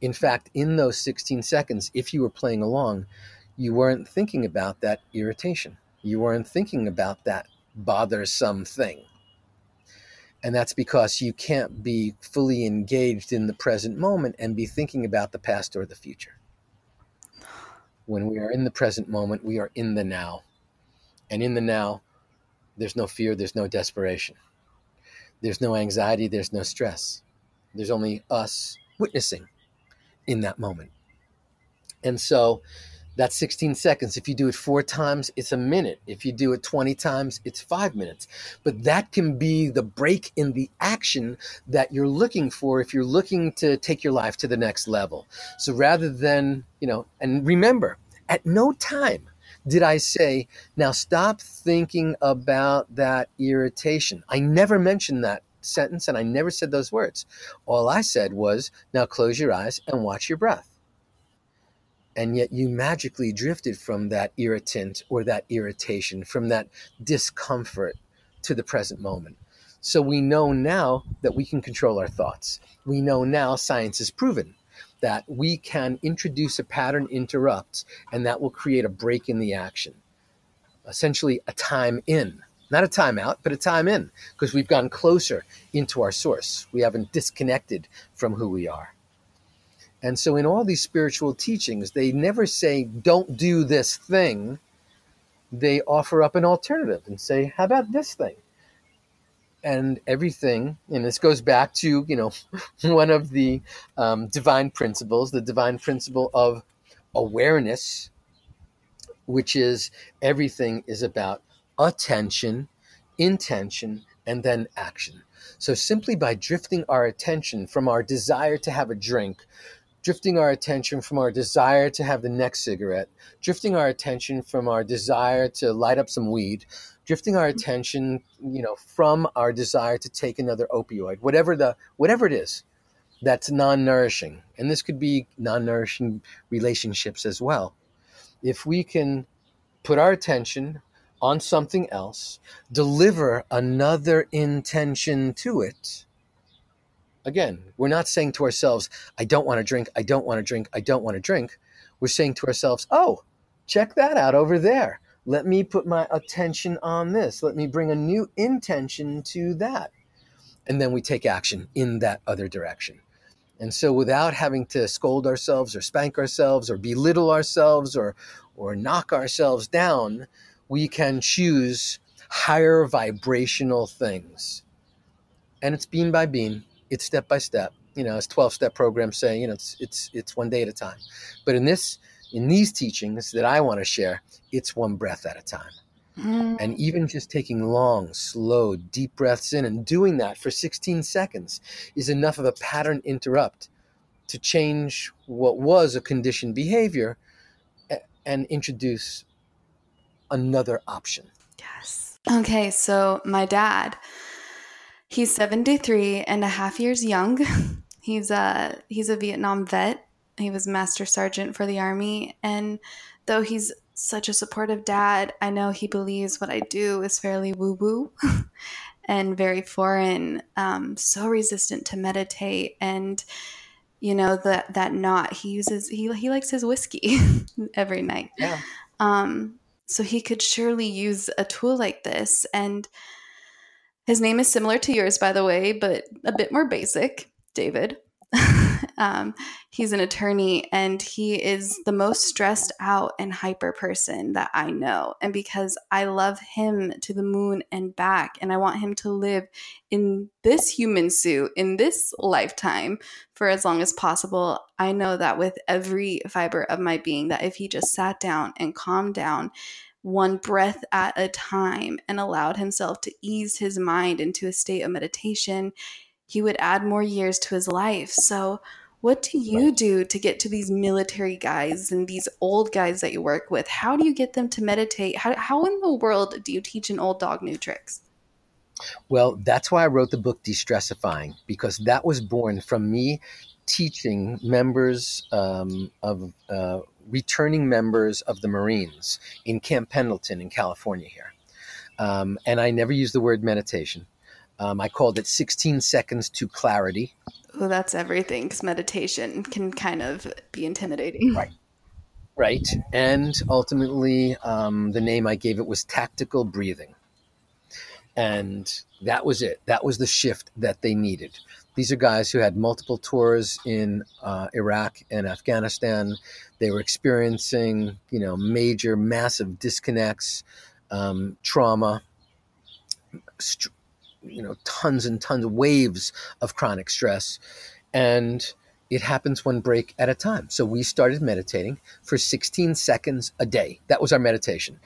In fact, in those 16 seconds, if you were playing along, you weren't thinking about that irritation. You weren't thinking about that bothersome thing. And that's because you can't be fully engaged in the present moment and be thinking about the past or the future. When we are in the present moment, we are in the now. And in the now, there's no fear, there's no desperation. There's no anxiety, there's no stress. There's only us witnessing in that moment. And so, that's 16 seconds. If you do it four times, it's a minute. If you do it 20 times, it's five minutes. But that can be the break in the action that you're looking for if you're looking to take your life to the next level. So rather than, you know, and remember, at no time did I say, now stop thinking about that irritation. I never mentioned that sentence and I never said those words. All I said was, now close your eyes and watch your breath and yet you magically drifted from that irritant or that irritation, from that discomfort to the present moment. So we know now that we can control our thoughts. We know now science has proven that we can introduce a pattern interrupt and that will create a break in the action. Essentially, a time in, not a time out, but a time in, because we've gone closer into our source. We haven't disconnected from who we are. And so, in all these spiritual teachings, they never say, don't do this thing. They offer up an alternative and say, how about this thing? And everything, and this goes back to, you know, one of the um, divine principles, the divine principle of awareness, which is everything is about attention, intention, and then action. So, simply by drifting our attention from our desire to have a drink drifting our attention from our desire to have the next cigarette, drifting our attention from our desire to light up some weed, drifting our attention, you know, from our desire to take another opioid, whatever the whatever it is that's non-nourishing. And this could be non-nourishing relationships as well. If we can put our attention on something else, deliver another intention to it, Again, we're not saying to ourselves, I don't want to drink, I don't want to drink, I don't want to drink. We're saying to ourselves, oh, check that out over there. Let me put my attention on this. Let me bring a new intention to that. And then we take action in that other direction. And so without having to scold ourselves or spank ourselves or belittle ourselves or or knock ourselves down, we can choose higher vibrational things. And it's bean by bean it's step by step. You know, it's 12 step program saying, you know, it's, it's, it's one day at a time. But in this, in these teachings that I want to share, it's one breath at a time. Mm. And even just taking long, slow, deep breaths in and doing that for 16 seconds is enough of a pattern interrupt to change what was a conditioned behavior and introduce another option. Yes. Okay, so my dad, He's 73 and a half years young. he's a he's a Vietnam vet. He was master sergeant for the army and though he's such a supportive dad. I know he believes what I do is fairly woo woo and very foreign, um, so resistant to meditate and you know that that knot he uses he he likes his whiskey every night. Yeah. Um, so he could surely use a tool like this and his name is similar to yours by the way, but a bit more basic, David. um, he's an attorney and he is the most stressed out and hyper person that I know. And because I love him to the moon and back, and I want him to live in this human suit in this lifetime for as long as possible, I know that with every fiber of my being, that if he just sat down and calmed down, one breath at a time and allowed himself to ease his mind into a state of meditation, he would add more years to his life. So, what do you do to get to these military guys and these old guys that you work with? How do you get them to meditate? How, how in the world do you teach an old dog new tricks? Well, that's why I wrote the book Destressifying, because that was born from me teaching members um, of uh, returning members of the Marines in Camp Pendleton in California here. Um, and I never used the word meditation. Um, I called it 16 seconds to clarity. Well, that's everything because meditation can kind of be intimidating. Right. Right. And ultimately, um, the name I gave it was tactical breathing. And that was it. That was the shift that they needed. These are guys who had multiple tours in uh, Iraq and Afghanistan. They were experiencing, you know, major, massive disconnects, um, trauma, st- you know tons and tons of waves of chronic stress. And it happens one break at a time. So we started meditating for 16 seconds a day. That was our meditation.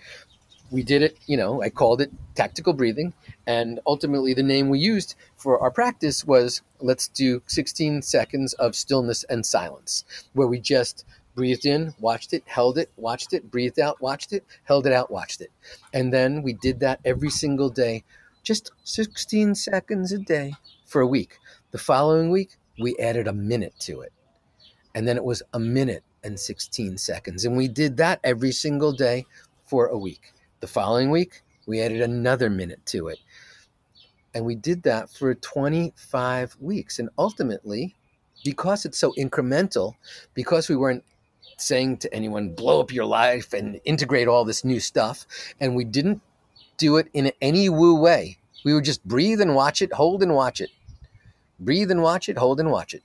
We did it you know i called it tactical breathing. And ultimately the name we used for our practice was let's do 16 seconds of stillness and silence where we just breathed in, watched it, held it, watched it, breathed out, watched it, held it out, watched it. And then we did that every single day just 16 seconds a day for a week. The following week, we added a minute to it. And then it was a minute and 16 seconds. And we did that every single day for a week. The following week, we added another minute to it. And we did that for 25 weeks. And ultimately, because it's so incremental, because we weren't saying to anyone, blow up your life and integrate all this new stuff, and we didn't do it in any woo way. We would just breathe and watch it, hold and watch it. Breathe and watch it, hold and watch it.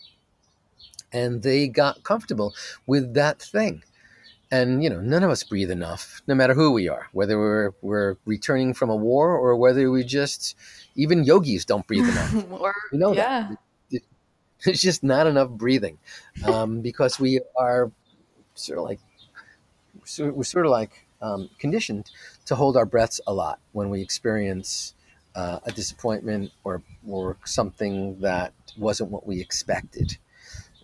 And they got comfortable with that thing. And you know, none of us breathe enough, no matter who we are, whether we're we're returning from a war or whether we just even yogis don't breathe enough. or, you know yeah. that. It's just not enough breathing um, because we are sort of like we're sort of like um, conditioned to hold our breaths a lot when we experience uh, a disappointment or or something that wasn't what we expected.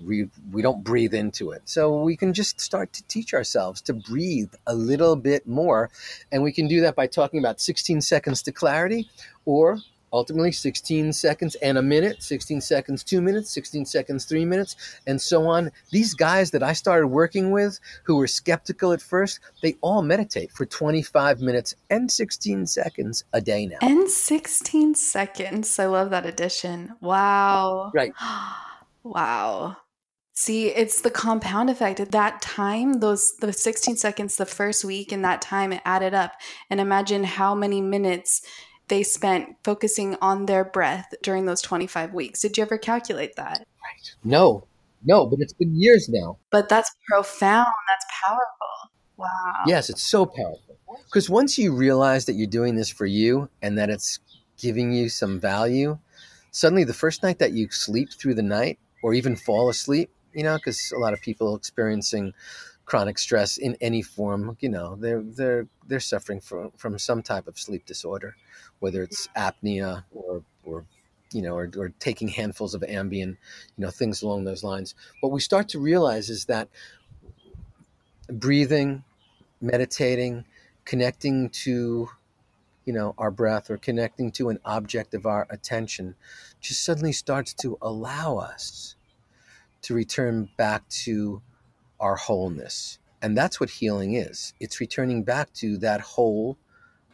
We we don't breathe into it, so we can just start to teach ourselves to breathe a little bit more, and we can do that by talking about 16 seconds to clarity, or ultimately 16 seconds and a minute, 16 seconds, two minutes, 16 seconds, three minutes, and so on. These guys that I started working with who were skeptical at first, they all meditate for 25 minutes and 16 seconds a day now. And 16 seconds. I love that addition. Wow. Right. wow. See, it's the compound effect. At that time, those the 16 seconds the first week and that time it added up. And imagine how many minutes they spent focusing on their breath during those 25 weeks. Did you ever calculate that? Right. No, no, but it's been years now. But that's profound. That's powerful. Wow. Yes, it's so powerful. Because once you realize that you're doing this for you and that it's giving you some value, suddenly the first night that you sleep through the night or even fall asleep, you know, because a lot of people experiencing chronic stress in any form, you know, they're they're they're suffering from from some type of sleep disorder, whether it's mm. apnea or or you know, or, or taking handfuls of Ambien, you know, things along those lines. What we start to realize is that breathing, meditating, connecting to, you know, our breath or connecting to an object of our attention just suddenly starts to allow us to return back to our wholeness, And that's what healing is it's returning back to that whole,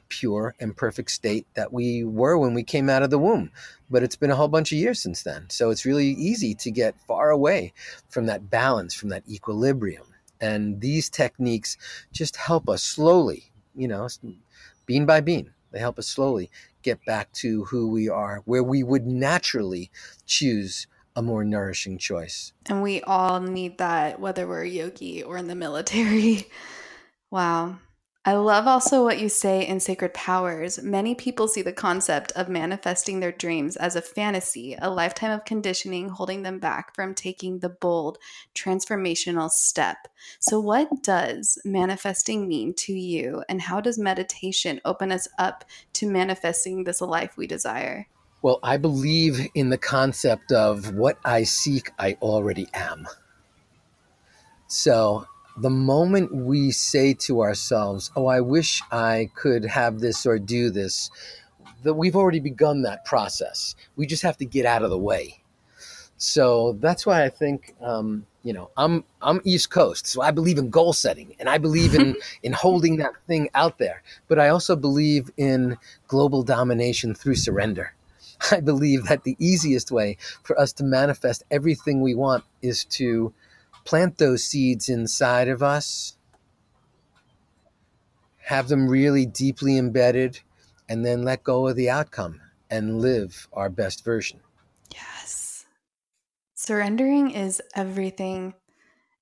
pure, and perfect state that we were when we came out of the womb. But it's been a whole bunch of years since then. So it's really easy to get far away from that balance, from that equilibrium. And these techniques just help us slowly, you know, bean by bean, they help us slowly get back to who we are, where we would naturally choose a more nourishing choice. And we all need that, whether we're a yogi or in the military. wow. I love also what you say in Sacred Powers. Many people see the concept of manifesting their dreams as a fantasy, a lifetime of conditioning holding them back from taking the bold, transformational step. So, what does manifesting mean to you, and how does meditation open us up to manifesting this life we desire? Well, I believe in the concept of what I seek, I already am. So, the moment we say to ourselves, "Oh, I wish I could have this or do this," that we've already begun that process. We just have to get out of the way. So that's why I think um, you know I'm I'm East Coast, so I believe in goal setting and I believe in in holding that thing out there. But I also believe in global domination through surrender. I believe that the easiest way for us to manifest everything we want is to plant those seeds inside of us, have them really deeply embedded, and then let go of the outcome and live our best version. Yes. Surrendering is everything.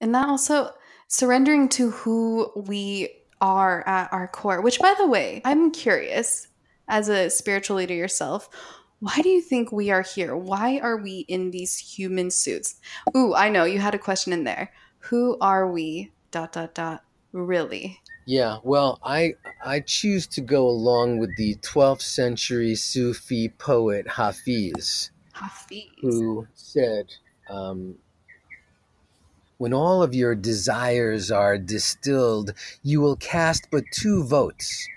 And that also, surrendering to who we are at our core, which, by the way, I'm curious as a spiritual leader yourself, why do you think we are here? Why are we in these human suits? Ooh, I know you had a question in there. Who are we? Dot dot dot. Really? Yeah, well, I I choose to go along with the 12th century Sufi poet Hafiz, Hafiz. who said, um, "When all of your desires are distilled, you will cast but two votes: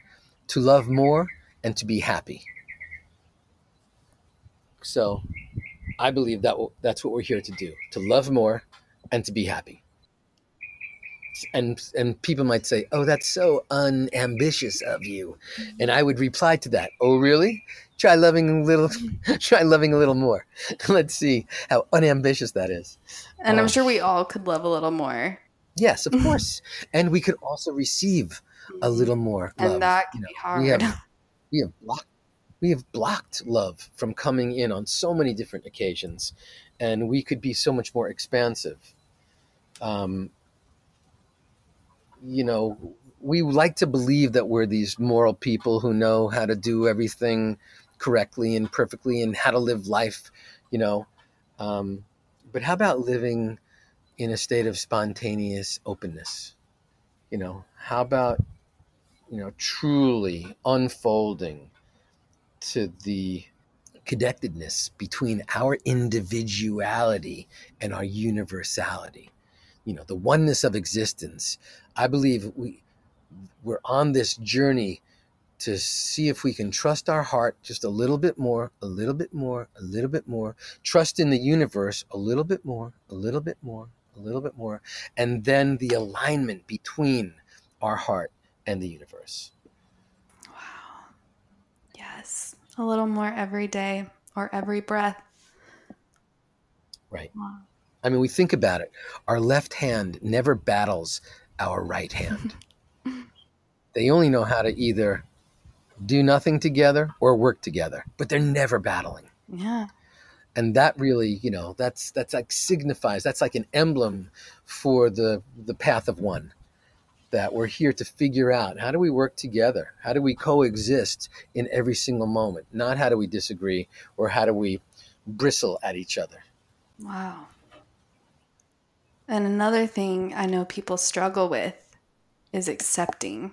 to love more and to be happy." So I believe that that's what we're here to do to love more and to be happy. And, and people might say, oh, that's so unambitious of you. And I would reply to that, oh, really? Try loving a little, try loving a little more. Let's see how unambitious that is. And um, I'm sure we all could love a little more. Yes, of course. and we could also receive a little more. Love. And that can you know, be hard. We have, we have blocked we have blocked love from coming in on so many different occasions, and we could be so much more expansive. Um, you know, we like to believe that we're these moral people who know how to do everything correctly and perfectly and how to live life, you know. Um, but how about living in a state of spontaneous openness? You know, how about, you know, truly unfolding to the connectedness between our individuality and our universality. You know the oneness of existence. I believe we we're on this journey to see if we can trust our heart just a little bit more a little bit more a little bit more trust in the universe a little bit more a little bit more a little bit more and then the alignment between our heart and the universe a little more every day or every breath. Right. Wow. I mean, we think about it. Our left hand never battles our right hand. they only know how to either do nothing together or work together, but they're never battling. Yeah. And that really, you know, that's that's like signifies that's like an emblem for the the path of one that we're here to figure out how do we work together? How do we coexist in every single moment? Not how do we disagree or how do we bristle at each other. Wow. And another thing I know people struggle with is accepting,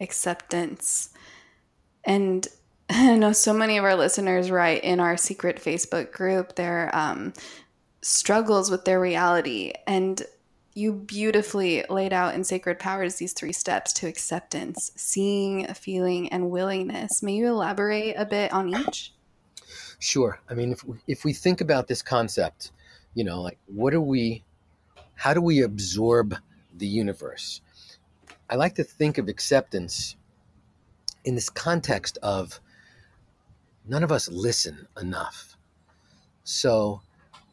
acceptance. And I know so many of our listeners write in our secret Facebook group their um, struggles with their reality. And you beautifully laid out in Sacred Powers these three steps to acceptance seeing, feeling, and willingness. May you elaborate a bit on each? Sure. I mean, if we, if we think about this concept, you know, like what do we, how do we absorb the universe. I like to think of acceptance in this context of none of us listen enough. So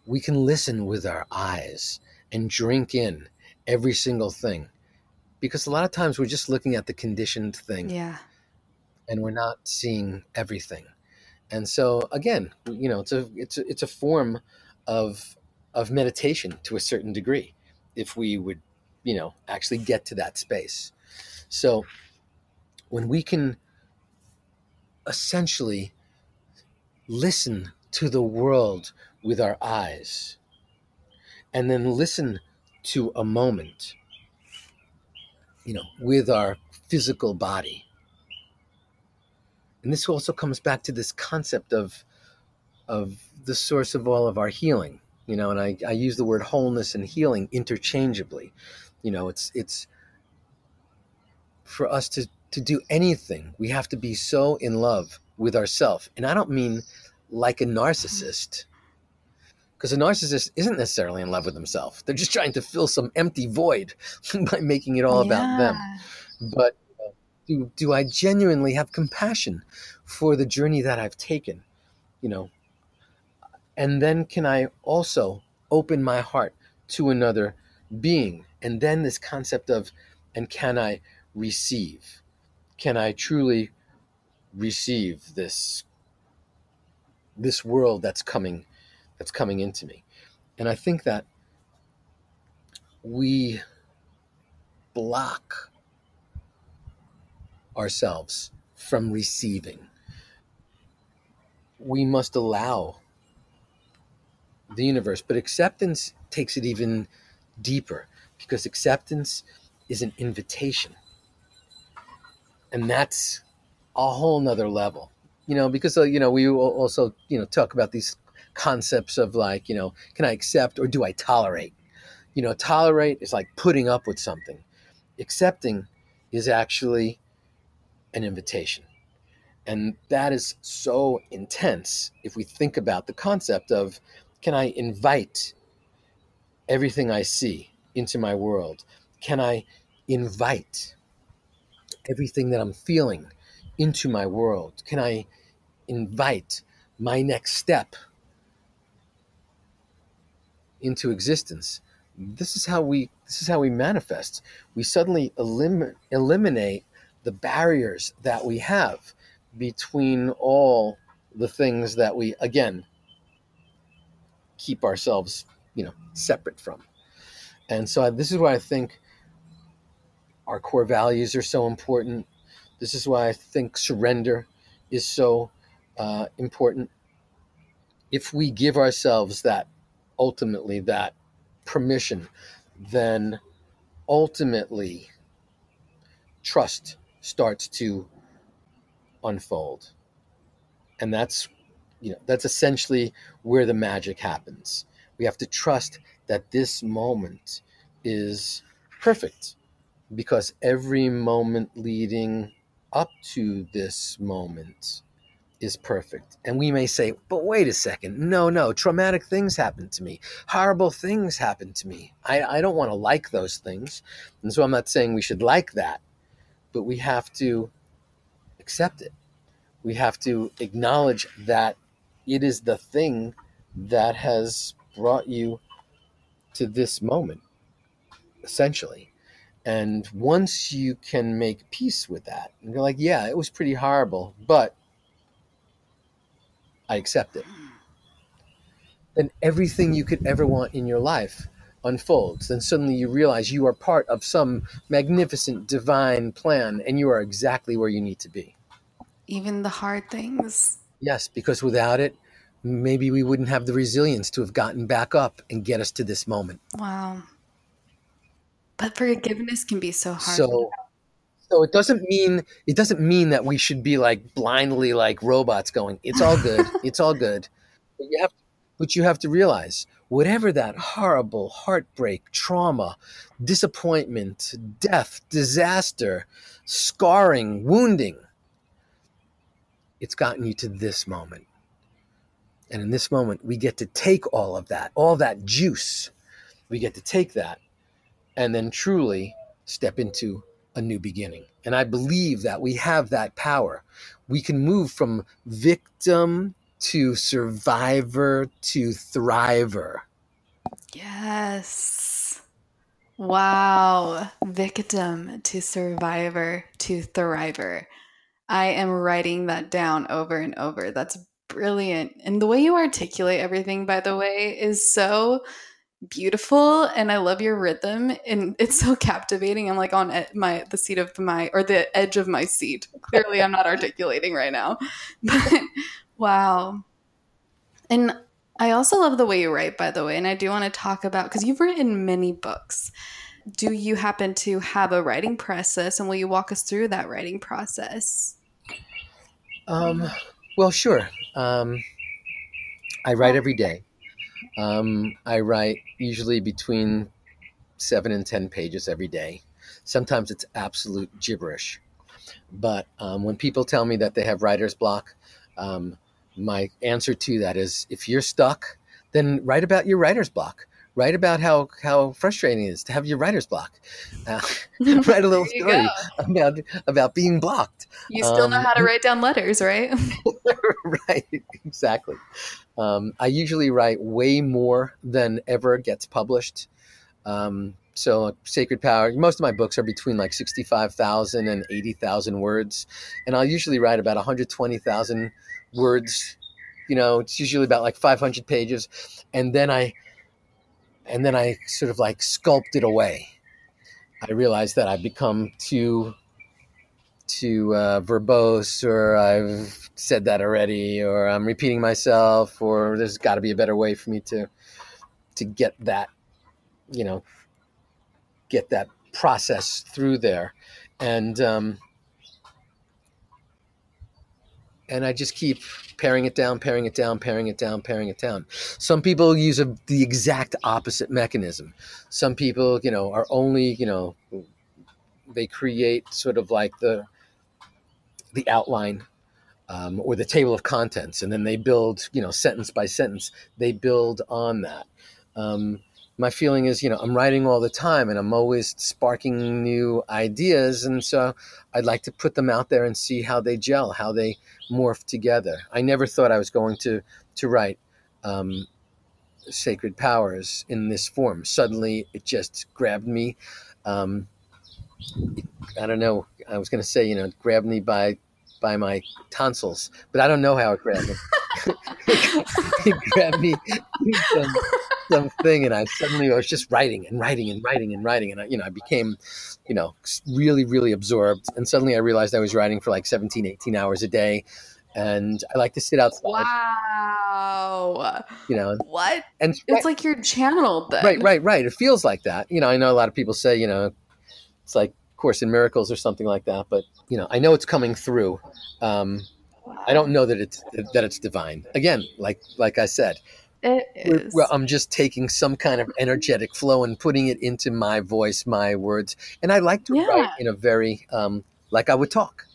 we can listen with our eyes and drink in every single thing. Because a lot of times we're just looking at the conditioned thing. Yeah. And we're not seeing everything. And so again, you know, it's a it's a, it's a form of of meditation to a certain degree if we would, you know, actually get to that space. So when we can essentially listen to the world with our eyes and then listen to a moment you know with our physical body. And this also comes back to this concept of of the source of all of our healing you know and I, I use the word wholeness and healing interchangeably. You know it's it's for us to to do anything we have to be so in love with ourself. And i don't mean like a mm-hmm. narcissist because a narcissist isn't necessarily in love with themselves. They're just trying to fill some empty void by making it all about them. But uh, do, do i genuinely have compassion for the journey that i've taken? You know and then can i also open my heart to another being? And then this concept of and can i receive? Can i truly receive this this world that's coming that's coming into me. And i think that we block ourselves from receiving. We must allow the universe but acceptance takes it even deeper because acceptance is an invitation. And that's a whole nother level you know because uh, you know we also you know talk about these concepts of like you know can i accept or do i tolerate? You know tolerate is like putting up with something. Accepting is actually an invitation. And that is so intense if we think about the concept of can i invite everything i see into my world? Can i invite everything that i'm feeling into my world? Can i invite my next step into existence. This is how we this is how we manifest. We suddenly elim- eliminate the barriers that we have between all the things that we again keep ourselves you know separate from. And so this is why i think our core values are so important. This is why i think surrender is so uh, important. If we give ourselves that, ultimately, that permission, then ultimately trust starts to unfold. And that's, you know, that's essentially where the magic happens. We have to trust that this moment is perfect because every moment leading up to this moment is perfect. And we may say, but wait a second. No, no, traumatic things happen to me. Horrible things happen to me. I, I don't want to like those things. And so I'm not saying we should like that, but we have to accept it. We have to acknowledge that it is the thing that has brought you to this moment, essentially. And once you can make peace with that, and you're like, yeah, it was pretty horrible, but I accept it. Then everything you could ever want in your life unfolds. Then suddenly you realize you are part of some magnificent divine plan and you are exactly where you need to be. Even the hard things. Yes, because without it, maybe we wouldn't have the resilience to have gotten back up and get us to this moment. Wow. But forgiveness can be so hard. So so it doesn't mean it doesn't mean that we should be like blindly like robots going, it's all good, it's all good. But you have but you have to realize whatever that horrible heartbreak, trauma, disappointment, death, disaster, scarring, wounding, it's gotten you to this moment. And in this moment, we get to take all of that, all that juice. We get to take that and then truly step into a new beginning. And I believe that we have that power. We can move from victim to survivor to thriver. Yes. Wow. Victim to survivor to thriver. I am writing that down over and over. That's brilliant. And the way you articulate everything, by the way, is so beautiful and I love your rhythm and it's so captivating. I'm like on my the seat of my or the edge of my seat. Clearly I'm not articulating right now. But wow. And I also love the way you write by the way and I do want to talk about cuz you've written many books. Do you happen to have a writing process and will you walk us through that writing process? Um well sure. Um I write every day. Um, I write usually between seven and 10 pages every day. Sometimes it's absolute gibberish. But um, when people tell me that they have writer's block, um, my answer to that is if you're stuck, then write about your writer's block. Write about how, how frustrating it is to have your writer's block. Uh, write a little story about, about being blocked. You still know um, how to write down letters, right? right, exactly. Um, I usually write way more than ever gets published. Um, so Sacred Power, most of my books are between like 65,000 and 80,000 words. And I'll usually write about 120,000 words. You know, it's usually about like 500 pages. And then I, and then I sort of like sculpt it away. I realize that I've become too too uh, verbose or I've said that already or I'm repeating myself or there's got to be a better way for me to to get that you know get that process through there and um, and I just keep paring it down, paring it down, paring it down, paring it down. Some people use a, the exact opposite mechanism. Some people, you know, are only, you know, they create sort of like the the outline um, or the table of contents, and then they build, you know, sentence by sentence. They build on that. Um, my feeling is, you know, I'm writing all the time, and I'm always sparking new ideas, and so I'd like to put them out there and see how they gel, how they morph together. I never thought I was going to to write um, sacred powers in this form. Suddenly, it just grabbed me. Um, I don't know. I was going to say, you know, grabbed me by by my tonsils, but I don't know how it grabbed me. it grabbed me some, something, and I suddenly I was just writing and writing and writing and writing, and I, you know, I became, you know, really really absorbed. And suddenly I realized I was writing for like 17, 18 hours a day, and I like to sit outside. Wow. You know what? And it's like you're channeled. Then. Right, right, right. It feels like that. You know, I know a lot of people say, you know, it's like Course in Miracles or something like that. But you know, I know it's coming through. Um, I don't know that it's that it's divine. Again, like like I said, Well, I'm just taking some kind of energetic flow and putting it into my voice, my words, and I like to yeah. write in a very um, like I would talk.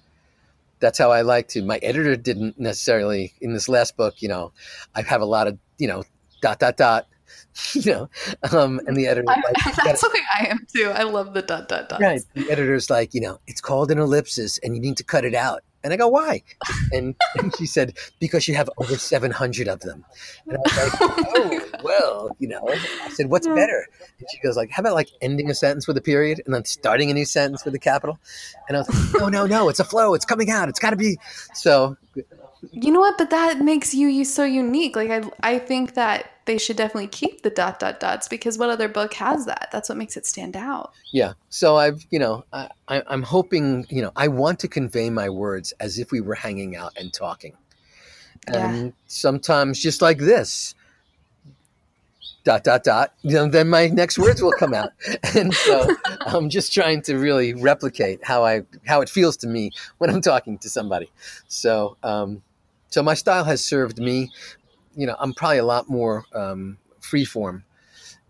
That's how I like to. My editor didn't necessarily in this last book. You know, I have a lot of you know dot dot dot you know, um, and the editor. Like, that's the way I am too. I love the dot dot dot. Right. The editor's like, you know, it's called an ellipsis, and you need to cut it out. And I go, why? And, and she said, because you have over 700 of them. And I was like, oh, well, you know. I said, what's better? And she goes like, how about like ending a sentence with a period and then starting a new sentence with a capital? And I was like, no, no, no, it's a flow. It's coming out. It's got to be. So. You know what? But that makes you, you so unique. Like, I, I think that they should definitely keep the dot dot dots because what other book has that? That's what makes it stand out. Yeah. So I've, you know, I, I'm hoping, you know, I want to convey my words as if we were hanging out and talking. And yeah. sometimes just like this, dot dot dot you know then my next words will come out and so i'm just trying to really replicate how i how it feels to me when i'm talking to somebody so um so my style has served me you know, I'm probably a lot more um, freeform,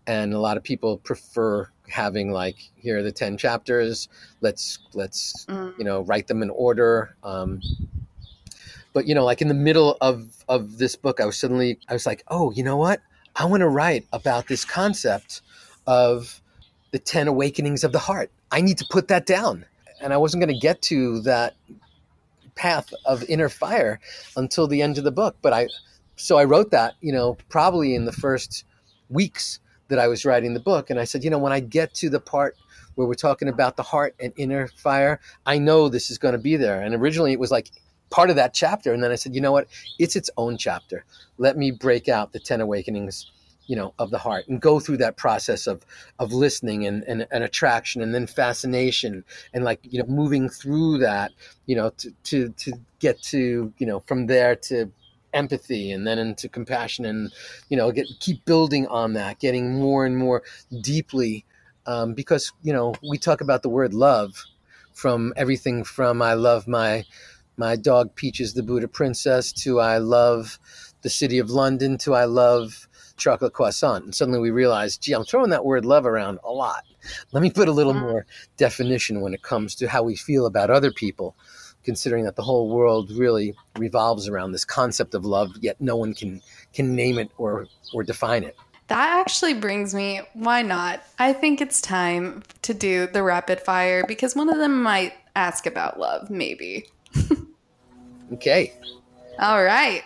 and a lot of people prefer having like here are the ten chapters. Let's let's mm. you know write them in order. Um, but you know, like in the middle of of this book, I was suddenly I was like, oh, you know what? I want to write about this concept of the 10 awakenings of the heart. I need to put that down. And I wasn't going to get to that path of inner fire until the end of the book. But I, so I wrote that, you know, probably in the first weeks that I was writing the book. And I said, you know, when I get to the part where we're talking about the heart and inner fire, I know this is going to be there. And originally it was like part of that chapter. And then I said, you know what? It's its own chapter. Let me break out the 10 awakenings you know of the heart and go through that process of of listening and, and, and attraction and then fascination and like you know moving through that you know to to to get to you know from there to empathy and then into compassion and you know get keep building on that getting more and more deeply um, because you know we talk about the word love from everything from i love my my dog peaches the buddha princess to i love the city of london to i love chocolate croissant. And suddenly we realize gee, I'm throwing that word love around a lot. Let me put a little more definition when it comes to how we feel about other people, considering that the whole world really revolves around this concept of love, yet no one can can name it or or define it. That actually brings me, why not? I think it's time to do the rapid fire because one of them might ask about love, maybe. okay. All right.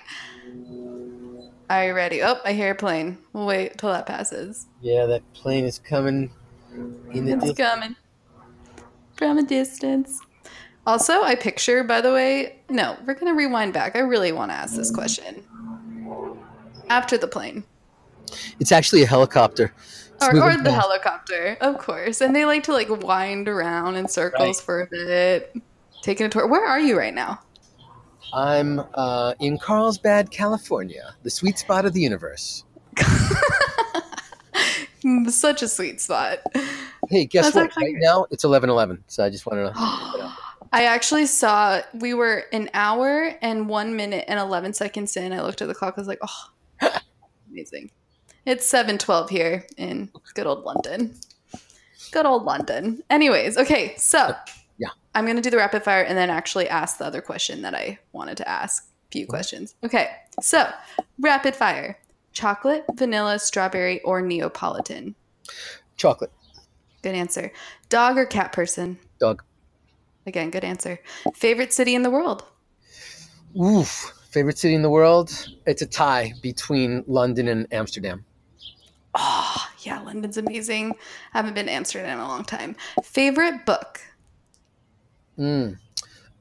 Are you ready? Oh, I hear a plane. We'll wait till that passes. Yeah, that plane is coming. In the it's distance. coming from a distance. Also, I picture, by the way, no, we're going to rewind back. I really want to ask this question. After the plane. It's actually a helicopter. or, or the helicopter, of course. And they like to like wind around in circles right. for a bit, taking a tour. Where are you right now? I'm uh, in Carlsbad, California, the sweet spot of the universe. Such a sweet spot. Hey, guess That's what? Actually... Right now it's eleven eleven. So I just wanted to. I actually saw we were an hour and one minute and eleven seconds in. I looked at the clock. I was like, "Oh, amazing!" It's seven twelve here in good old London. Good old London. Anyways, okay, so uh, yeah, I'm going to do the rapid fire and then actually ask the other question that I wanted to ask. Few questions. Okay. So, rapid fire. Chocolate, vanilla, strawberry, or Neapolitan? Chocolate. Good answer. Dog or cat person? Dog. Again, good answer. Favorite city in the world? Oof. Favorite city in the world? It's a tie between London and Amsterdam. Oh, yeah, London's amazing. I haven't been to Amsterdam in a long time. Favorite book? Mm.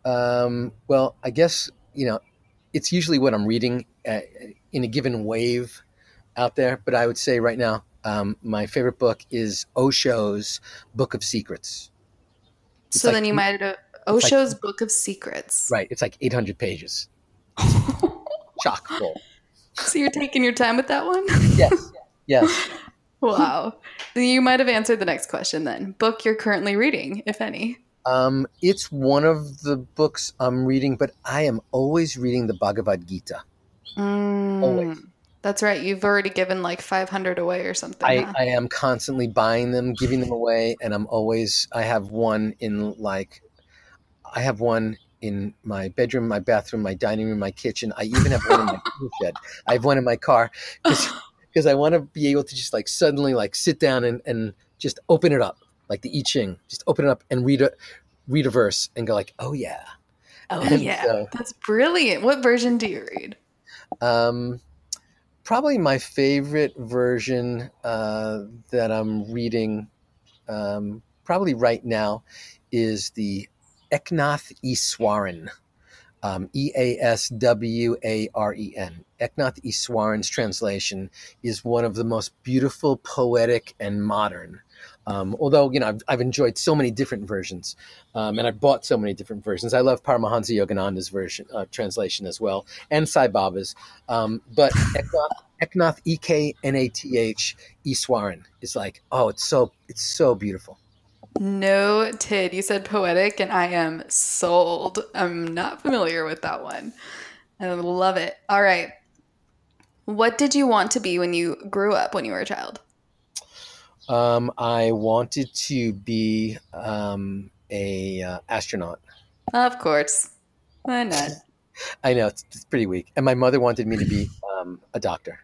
Um, well, I guess you know it's usually what I'm reading uh, in a given wave out there. But I would say right now, um, my favorite book is Osho's Book of Secrets. So like, then you might have Osho's like, Book of Secrets. Right. It's like 800 pages. Chock full. So you're taking your time with that one? yes. Yes. wow. You might have answered the next question then. Book you're currently reading, if any. Um, it's one of the books I'm reading, but I am always reading the Bhagavad Gita. Mm, always. That's right. You've already given like 500 away or something. I, huh? I am constantly buying them, giving them away, and I'm always, I have one in like, I have one in my bedroom, my bathroom, my dining room, my kitchen. I even have one in my shed. I have one in my car because I want to be able to just like suddenly like sit down and, and just open it up like the I Ching. Just open it up and read a read a verse and go like, oh yeah, oh and yeah, so, that's brilliant. What version do you read? Um, probably my favorite version uh, that I'm reading, um, probably right now, is the Eknath Easwaran. Um, e A S W A R E N. Eknath Easwaran's translation is one of the most beautiful, poetic, and modern um, although you know I've, I've, enjoyed so many different versions, um, and I've bought so many different versions. I love Paramahansa Yogananda's version uh, translation as well, and Sai Baba's. Um, but Eknath, E K N A T H Easwaran is like oh, it's so it's so beautiful. No, Tid, you said poetic, and I am sold. I'm not familiar with that one. I love it. All right. What did you want to be when you grew up when you were a child? Um, I wanted to be um, a uh, astronaut. Of course, why not? I know it's, it's, pretty weak, and my mother wanted me to be um, a doctor,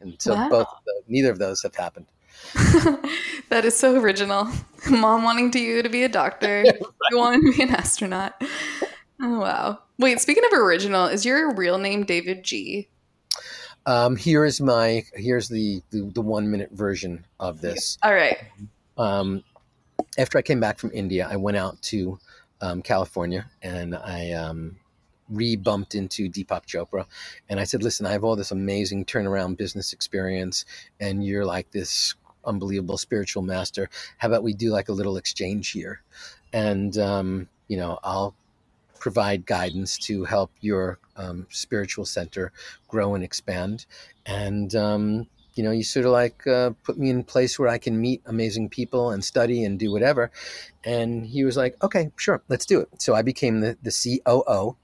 and so wow. both of those, neither of those have happened. that is so original. Mom wanting to you to be a doctor, you wanting to be an astronaut. Oh wow! Wait, speaking of original, is your real name davidji? Um, here is my here's the, the, the one minute version of this. All right. Um, after I came back from India, I went out to um, California and I um, re bumped into Deepak Chopra. And I said, Listen, I have all this amazing turnaround business experience, and you're like this unbelievable spiritual master. How about we do like a little exchange here? And, um, you know, I'll provide guidance to help your um, spiritual center grow and expand. And, um, you know, you sort of like uh, put me in a place where I can meet amazing people and study and do whatever. And he was like, okay, sure, let's do it. So I became the, the COO.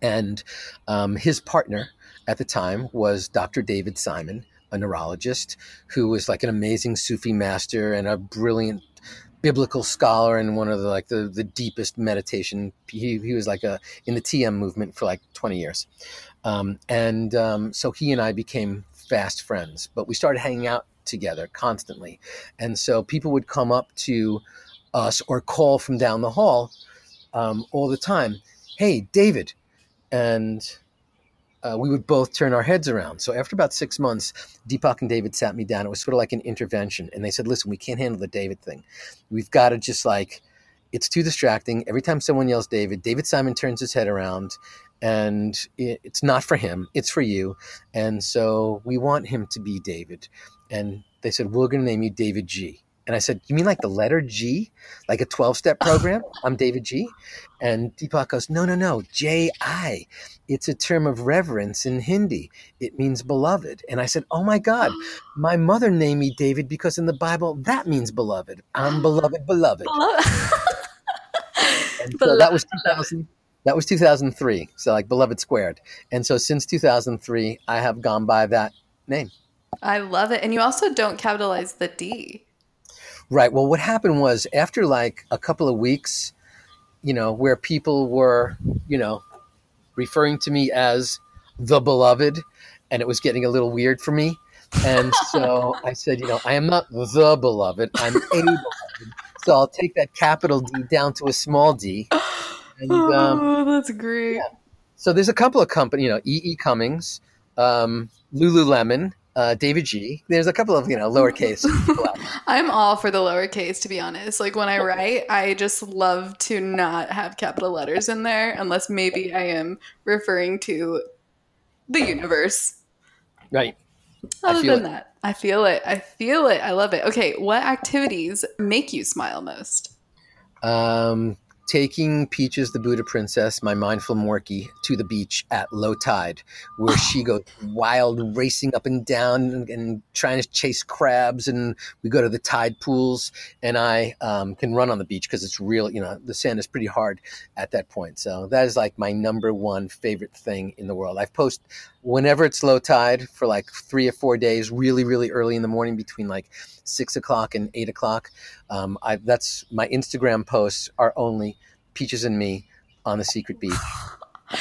And um, his partner at the time was Dr. David Simon, a neurologist who was like an amazing Sufi master and a brilliant biblical scholar and one of the like the, the deepest meditation. He, he was like a in the TM movement for like 20 years. Um, and um, so he and I became fast friends, but we started hanging out together constantly. And so people would come up to us or call from down the hall um, all the time. Hey, David. And uh, we would both turn our heads around. So after about six months, Deepak and David sat me down. It was sort of like an intervention, and they said, "Listen, we can't handle the David thing. We've got to just like." It's too distracting. Every time someone yells David, David Simon turns his head around and it, it's not for him, it's for you. And so we want him to be David. And they said, We're going to name you davidji. And I said, You mean like the letter G? Like a 12 step program? I'm David G. And Deepak goes, No, no, no, J I. It's a term of reverence in Hindi. It means beloved. And I said, Oh my God, my mother named me David because in the Bible that means beloved. I'm beloved, beloved. and so that was 2000. That was 2003. So like beloved squared. And so since 2003, I have gone by that name. I love it. And you also don't capitalize the D. Right. Well, what happened was after like a couple of weeks, you know, where people were, you know, referring to me as the beloved, and it was getting a little weird for me. And so I said, you know, I am not the beloved, I'm a beloved. So I'll take that capital D down to a small d. And, um, oh, that's great. Yeah. So there's a couple of companies, you know, E. E. Cummings, um, Lululemon, uh, davidji. There's a couple of you know lowercase. I'm all for the lowercase, to be honest. Like when I write, I just love to not have capital letters in there, unless maybe I am referring to the universe. Right. Other than it. that, I feel it. I feel it. I love it. Okay, what activities make you smile most? Um, taking Peaches, the Buddha princess, my mindful Morkie, to the beach at low tide, where she goes wild, racing up and down and, and, trying to chase crabs. And we go to the tide pools, and I um, can run on the beach because it's real. You know, the sand is pretty hard at that point. So that is like my number one favorite thing in the world. I've posted whenever it's low tide for like three or four days, really, really early in the morning, between like six o'clock and eight o'clock. Um, I, that's my Instagram posts are only Peaches and me on the secret beach.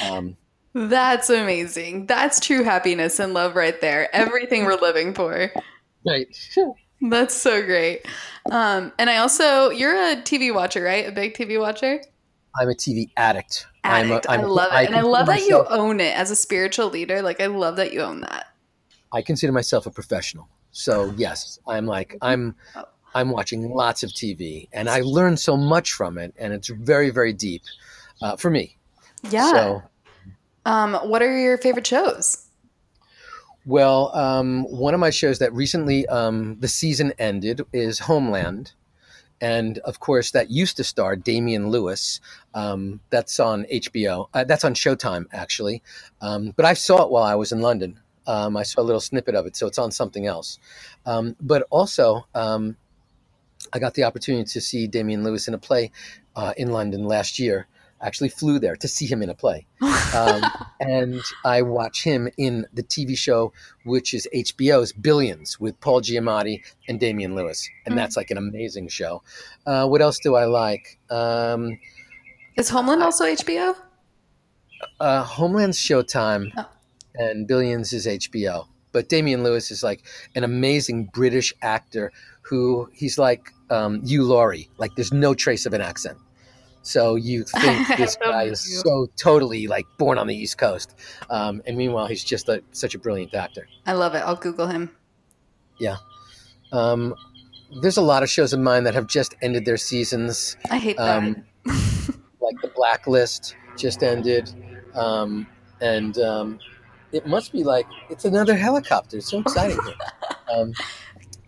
Um, that's amazing. That's true happiness and love right there. Everything we're living for. Right. That's so great. Um, and I also, you're a TV watcher, right? A big TV watcher? I'm a TV addict. Addict. I'm a, I'm, I love it. I and I love that you own it as a spiritual leader. Like, I love that you own that. I consider myself a professional. So, yes, I'm like, I'm. Oh. I'm watching lots of TV, and I learn so much from it, and it's very, very deep uh, for me. Yeah. So, um, what are your favorite shows? Well, um, one of my shows that recently um, the season ended is Homeland, and of course that used to star Damian Lewis. Um, that's on HBO. Uh, that's on Showtime actually, um, but I saw it while I was in London. Um, I saw a little snippet of it, so it's on something else. Um, but also, um, I got the opportunity to see Damian Lewis in a play uh, in London last year. Actually flew there to see him in a play. Um, and I watch him in the TV show, which is HBO's Billions with Paul Giamatti and Damian Lewis. And mm-hmm. that's like an amazing show. Uh, what else do I like? Um, is Homeland also HBO? Uh, Homeland's Showtime, oh. and Billions is HBO. but Damian Lewis is like an amazing British actor who he's like um, Hugh Laurie. Like there's no trace of an accent. So you think this guy is you. so totally like born on the East Coast, um, and meanwhile he's just a, such a brilliant actor. I love it. I'll Google him. Yeah, um, there's a lot of shows of mine that have just ended their seasons. I hate that. Um, like the Blacklist just ended, um, and um, it must be like it's another helicopter. It's so exciting. Um,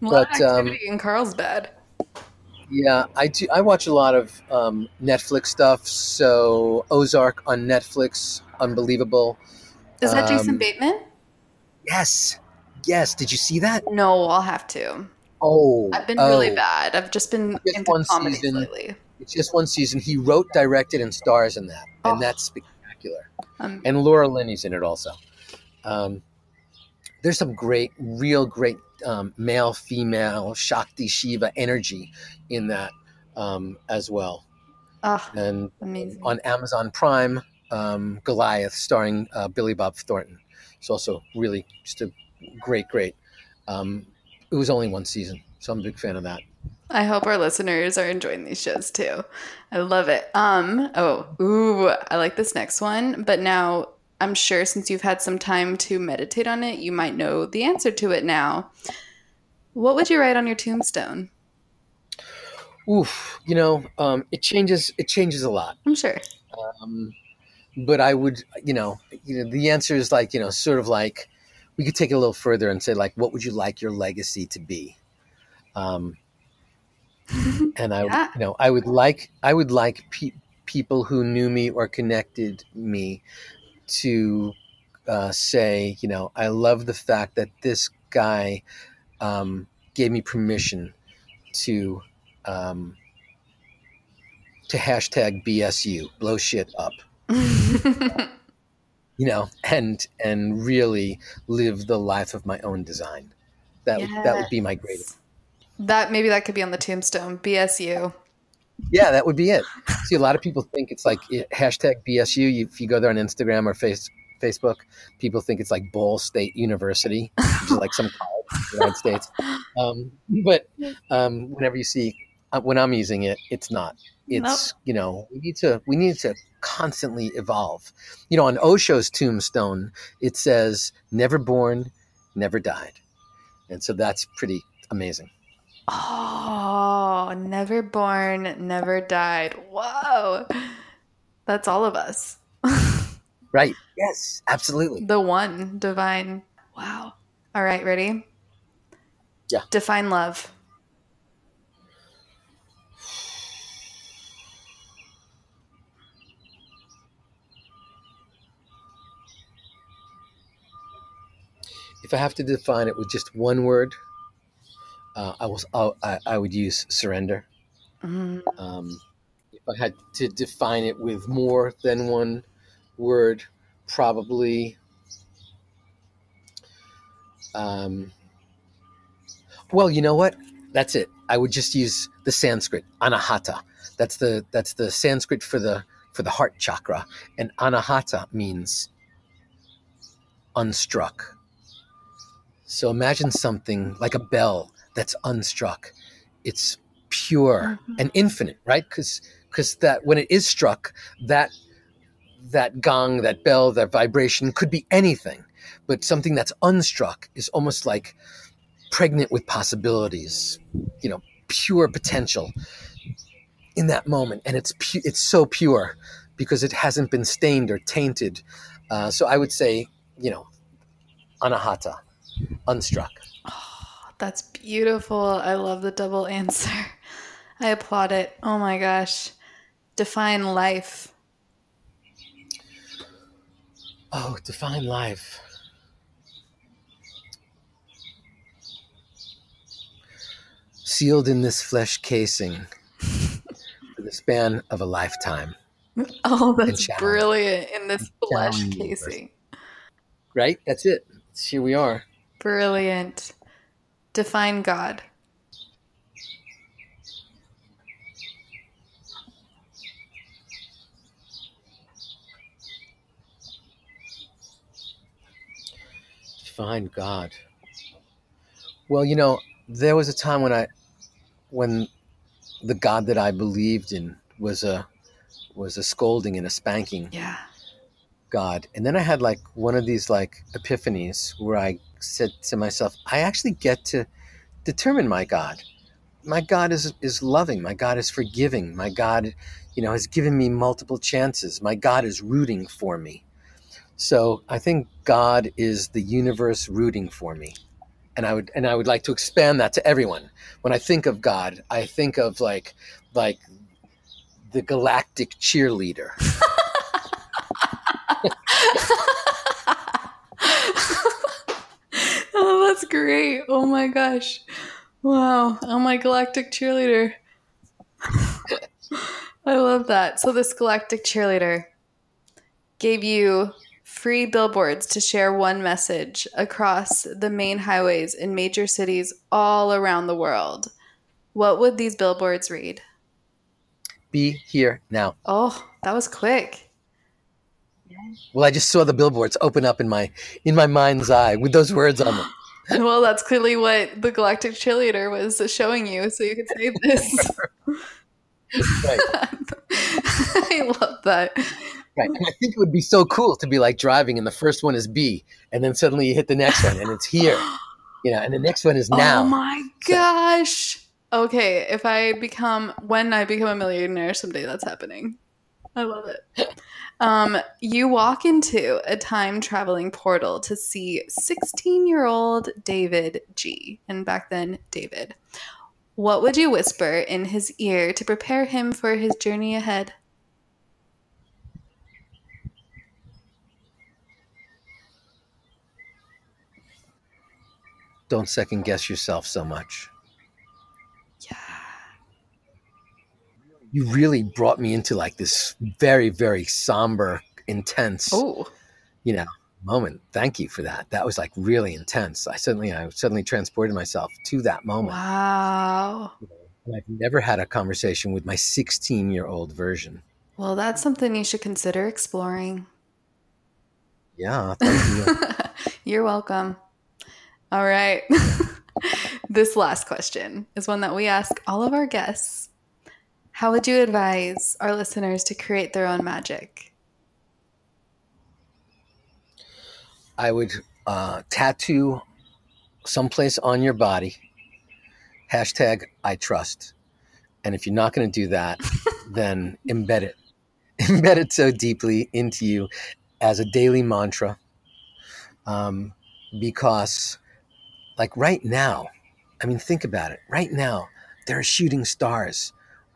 a lot but, of um, activity in Carlsbad. Yeah, I do. I watch a lot of um, Netflix stuff. So Ozark on Netflix, unbelievable. Is that Jason um, Bateman? Yes, yes. Did you see that? No, I'll have to. Oh, I've been really oh. bad. I've just been Just into one comedies season. lately. It's just one season. He wrote, directed, and stars in that, and Oh. that's spectacular. Um, and Laura Linney's in it also. Um, there's some great, real great um, male, female, Shakti Shiva energy in that um, as well. ah, And amazing. on Amazon Prime, um, Goliath, starring uh, Billy Bob Thornton. It's also really just a great, great. Um, it was only one season, so I'm a big fan of that. I hope our listeners are enjoying these shows too. I love it. Um, oh, ooh, I like this next one. But now I'm sure since you've had some time to meditate on it, you might know the answer to it now. What would you write on your tombstone? Oof, you know, um, it changes. It changes a lot. I'm sure. Um, but I would, you know, you know, the answer is like, you know, sort of like we could take it a little further and say, like, what would you like your legacy to be? Um, and I, Yeah. you know, I would like, I would like pe- people who knew me or connected me to uh, say, you know, I love the fact that this guy um, gave me permission to um, to hashtag BSU, blow shit up you know, and and really live the life of my own design. That would that would be my greatest. That maybe that could be on the tombstone. BSU. Yeah, that would be it. See, a lot of people think it's like hashtag BSU. You, if you go there on Instagram or face, Facebook, people think it's like Ball State University, which is like some college in the United States. Um, but um, whenever you see uh, when I'm using it, it's not. It's you know we need to we need to constantly evolve. You know, on Osho's tombstone, it says "Never born, never died," and so that's pretty amazing. Oh, never born, never died. Whoa. That's all of us. Right? Yes, absolutely. the one divine. Wow. All right, ready? Yeah. Define love. If I have to define it with just one word, uh, I was I, I would use surrender. Mm, Um, if I had to define it with more than one word, probably. Um, well, you know what? That's it. I would just use the Sanskrit anahata. That's the that's the Sanskrit for the for the heart chakra, and anahata means unstruck. So imagine something like a bell that's unstruck. It's pure Mhm. and infinite, right? Because because that when it is struck, that that gong, that bell, that vibration could be anything, but something that's unstruck is almost like pregnant with possibilities, you know, pure potential in that moment, and it's pu- it's so pure because it hasn't been stained or tainted. Uh, so I would say, you know, anahata, unstruck. That's beautiful. I love the double answer. I applaud it. Oh my gosh. Define life. Oh, define life. Sealed in this flesh casing for the span of a lifetime, Oh, that's brilliant in this flesh casing. right? That's it. Here we are. Brilliant. Define God. define God. Well, you know, there was a time when I, when the God that I believed in was a, was a scolding and a spanking Yeah. God. And then I had like one of these like epiphanies where I said to myself, I actually get to determine my God. My God is is loving. My God is forgiving. My God, you know, has given me multiple chances. My God is rooting for me. So I think God is the universe rooting for me. And I would and I would like to expand that to everyone. When I think of God, I think of like like the galactic cheerleader. oh, that's great. Oh my gosh. Wow. Oh my galactic cheerleader. I love that. So this galactic cheerleader gave you free billboards to share one message across the main highways in major cities all around the world. What would these billboards read? Be here now. Oh, that was quick. Well, I just saw the billboards open up in my in my mind's eye with those words on them. Well, that's clearly what the galactic cheerleader was showing you, so you could save this. Right. I love that. Right. And I think it would be so cool to be like driving and the first one is B and then suddenly you hit the next one and it's here. You know, and the next one is oh now. Oh my So- gosh. Okay, if I become when I become a millionaire someday, that's happening. I love it. Um, you walk into a time traveling portal to see 16 year old David G. And back then, David. What would you whisper in his ear to prepare him for his journey ahead? Don't second guess yourself so much. You really brought me into like this very, very somber, intense, Oh, you know, moment. Thank you for that. That was like really intense. I suddenly I suddenly transported myself to that moment. wow. And I've never had a conversation with my 16 year old version. Well, that's something you should consider exploring. Yeah, thank you. You're welcome. All right. this last question is one that we ask all of our guests. How would you advise our listeners to create their own magic? I would uh, tattoo someplace on your body. Hashtag I trust. And if you're not going to do that, then embed it. Embed it so deeply into you as a daily mantra. Um, because, like right now, I mean, think about it. Right now, there are shooting stars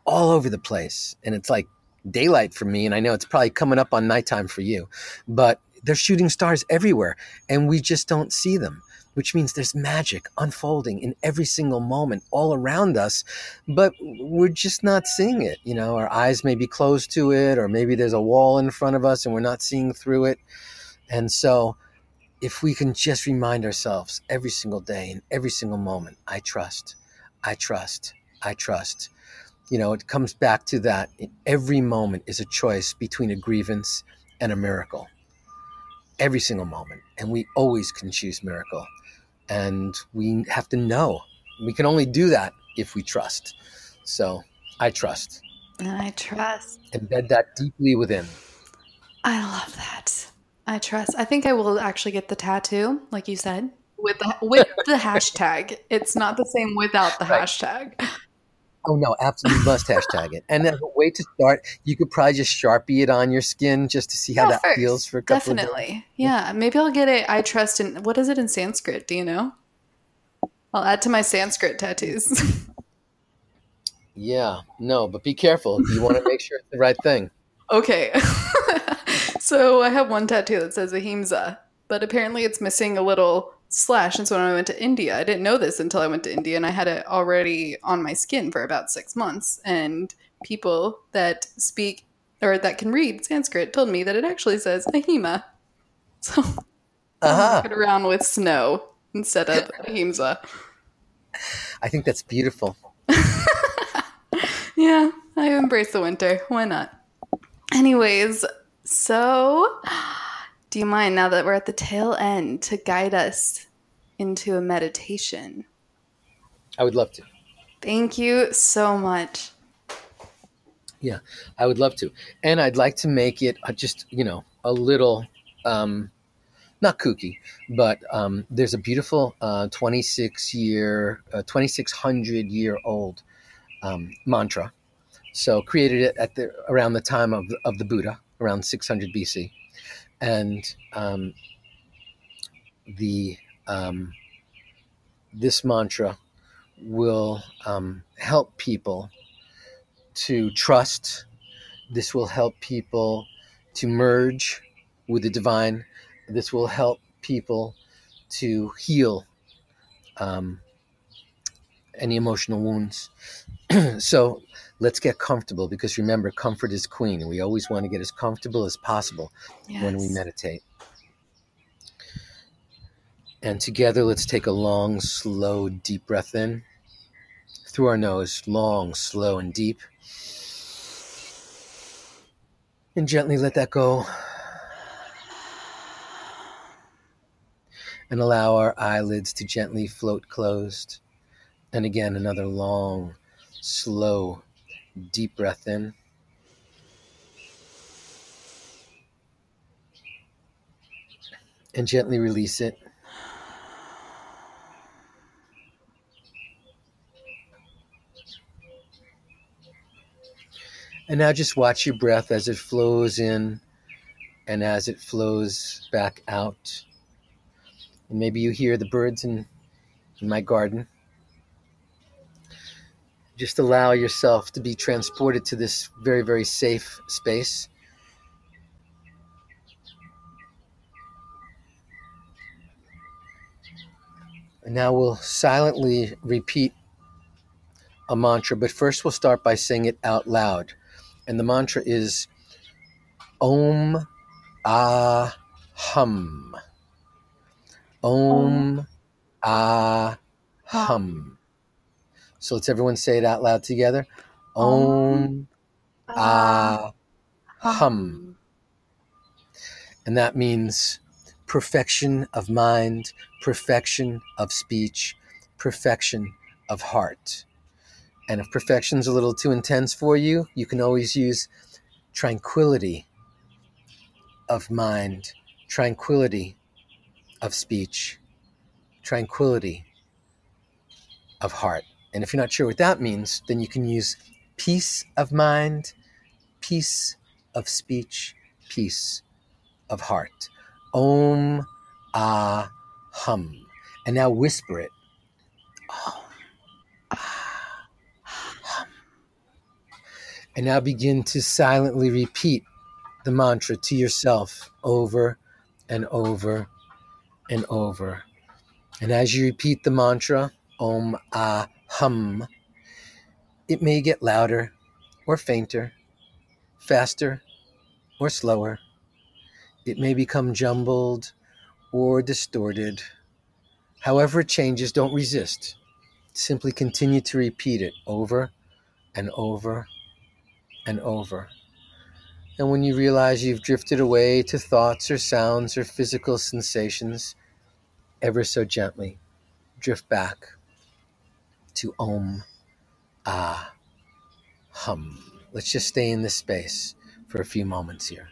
all over the place. And it's like daylight for me. And I know it's probably coming up on nighttime for you. But they're shooting stars everywhere and we just don't see them which means there's magic unfolding in every single moment all around us but we're just not seeing it you know our eyes may be closed to it or maybe there's a wall in front of us and we're not seeing through it and so if we can just remind ourselves every single day and every single moment i trust i trust i trust you know it comes back to that every moment is a choice between a grievance and a miracle every single moment and we always can choose miracle and we have to know we can only do that if we trust so i trust And I trust. embed that deeply within I love that. I trust. I think I will actually get the tattoo, like you said, with the with the hashtag. It's not the same without the Right. hashtag. Oh no absolutely must hashtag it and as a way to start you could probably just sharpie it on your skin just to see how Yeah, that first, feels for a couple of. Definitely. Yeah. Maybe I'll get it. I trust in what is it in Sanskrit? Do you know? I'll add to my Sanskrit tattoos. yeah no but be careful you want to make sure it's the right thing okay. so I have one tattoo that says Ahimsa, but apparently it's missing a little slash. And so when I went to India, I didn't know this until I went to India and I had it already on my skin for about six months. And people that speak or that can read Sanskrit told me that it actually says Ahima. So uh-huh walking around with snow instead of ahimsa. i think that's beautiful Yeah, I embrace the winter. Why not? Anyways, so do you mind now that we're at the tail end to guide us into a meditation? I would love to. Thank you so much. Yeah, I would love to. And I'd like to make it just, you know, a little, um, not kooky, but um, there's a beautiful uh, 26 year, uh, 2600 year old um, mantra. So created it at the around the time of, of the Buddha, around 600 BC. And um, the um, this mantra will um, help people to trust. This will help people to merge with the divine. This will help people to heal um, any emotional wounds. so let's get comfortable because remember, comfort is queen. And we always want to get as comfortable as possible yes. when we meditate. And together, let's take a long, slow, deep breath in through our nose, long, slow, and deep. And gently let that go. And allow our eyelids to gently float closed. And again, another long, slow, deep breath in. And gently release it. And now just watch your breath as it flows in and as it flows back out. And maybe you hear the birds in, in my garden. Just allow yourself to be transported to this very, very safe space. And now we'll silently repeat a mantra, but first we'll start by saying it out loud and the mantra is Om Ah Hum. Om Ah Hum. So let's everyone say it out loud together. Om Ah Hum. And that means perfection of mind, perfection of speech, perfection of heart. And if perfection's a little too intense for you, you can always use tranquility of mind, tranquility of speech, tranquility of heart. And if you're not sure what that means, then you can use peace of mind, peace of speech, peace of heart. Om Ah Hum. And now whisper it. Om Ah. hum. And now begin to silently repeat the mantra to yourself over and over and over. And as you repeat the mantra, Om Ah Hum, it may get louder or fainter, faster or slower. It may become jumbled or distorted. However it changes, don't resist. Simply continue to repeat it over and over and over. And when you realize you've drifted away to thoughts or sounds or physical sensations, ever so gently drift back to Om Ah Hum. Let's just stay in this space for a few moments here.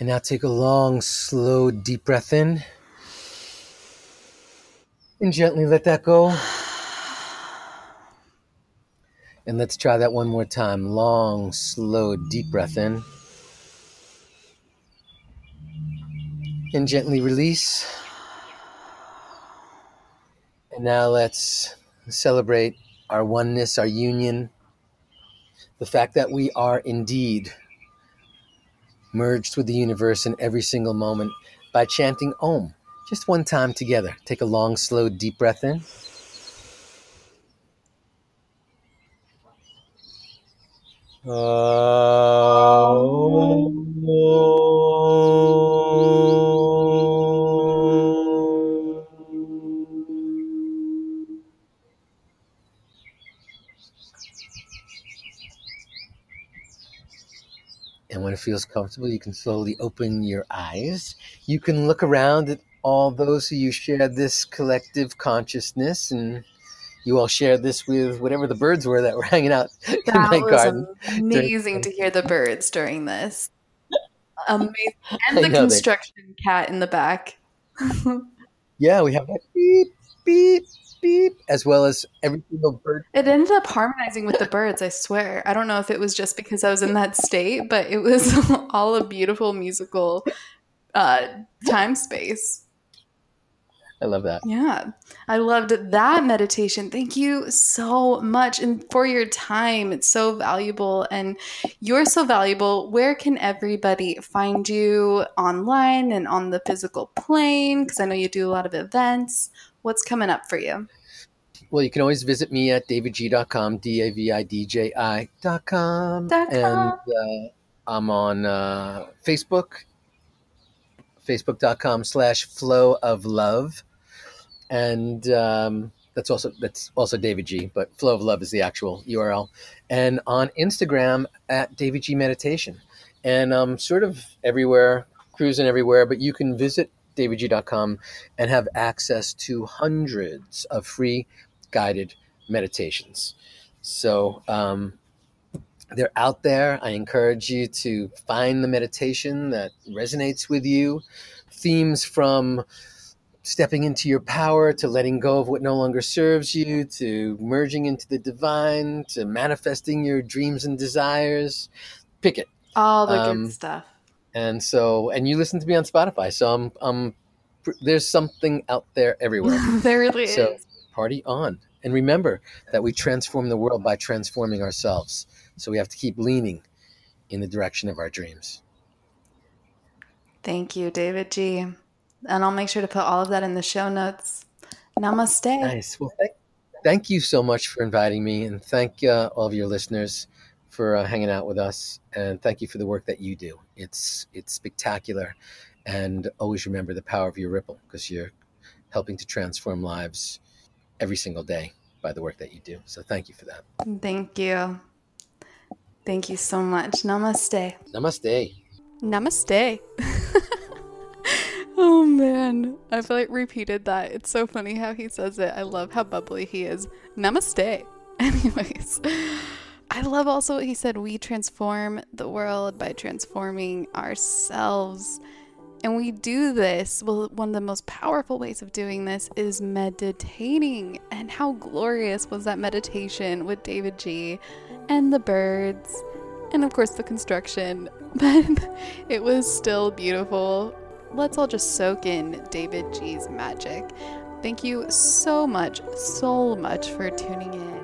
And now take a long, slow, deep breath in. And gently let that go. And let's try that one more time. Long, slow, deep breath in. And gently release. And now let's celebrate our oneness, our union, the fact that we are indeed merged with the universe in every single moment by chanting Om just one time together. Take a long, slow, deep breath in. Feels comfortable, you can slowly open your eyes. You can look around at all those who you share this collective consciousness and you all share this with whatever the birds were that were hanging out in my was garden. amazing to hear the birds during this. Amazing. And the know they- construction cat in the back. Yeah, we have that beep, beep, beep, as well as every single bird. It ended up harmonizing with the birds, I swear. I don't know if it was just because I was in that state, but it was all a beautiful musical uh, time space. I love that. Yeah, I loved that meditation. Thank you so much and for your time. It's so valuable and you're so valuable. Where can everybody find you online and on the physical plane? Because I know you do a lot of events. What's coming up for you? Well, you can always visit me at davidji.com, D A V I D J I.com. Dot com. And uh, I'm on uh, Facebook, facebook.com slash flow of love. And um, that's also that's also davidji, but Flow of Love is the actual URL. And on Instagram at davidji Meditation. And I'm sort of everywhere, cruising everywhere, but you can visit davidji.com and have access to hundreds of free guided meditations. So um, they're out there. I encourage you to find the meditation that resonates with you. Themes from stepping into your power to letting go of what no longer serves you to merging into the divine to manifesting your dreams and desires. Pick it. All the Um, good stuff. And so, and you listen to me on Spotify. So I'm, I'm, there's something out there everywhere. there really so- is. party on. And remember that we transform the world by transforming ourselves. So we have to keep leaning in the direction of our dreams. Thank you, davidji. And I'll make sure to put all of that in the show notes. Namaste. Nice. Well, thank, thank you so much for inviting me, and thank uh, all of your listeners for uh, hanging out with us. And thank you for the work that you do. It's it's spectacular, and always remember the power of your ripple because you're helping to transform lives every single day by the work that you do. So thank you for that. Thank you. Thank you so much. Namaste. Namaste. Namaste. oh man, I've like repeated that. It's so funny how he says it. I love how bubbly he is. Namaste. Anyways, I love also what he said. We transform the world by transforming ourselves. And we do this. Well, one of the most powerful ways of doing this is meditating. And how glorious was that meditation with davidji and the birds and of course the construction, but it was still beautiful. Let's all just soak in davidji's magic. Thank you so much, so much for tuning in.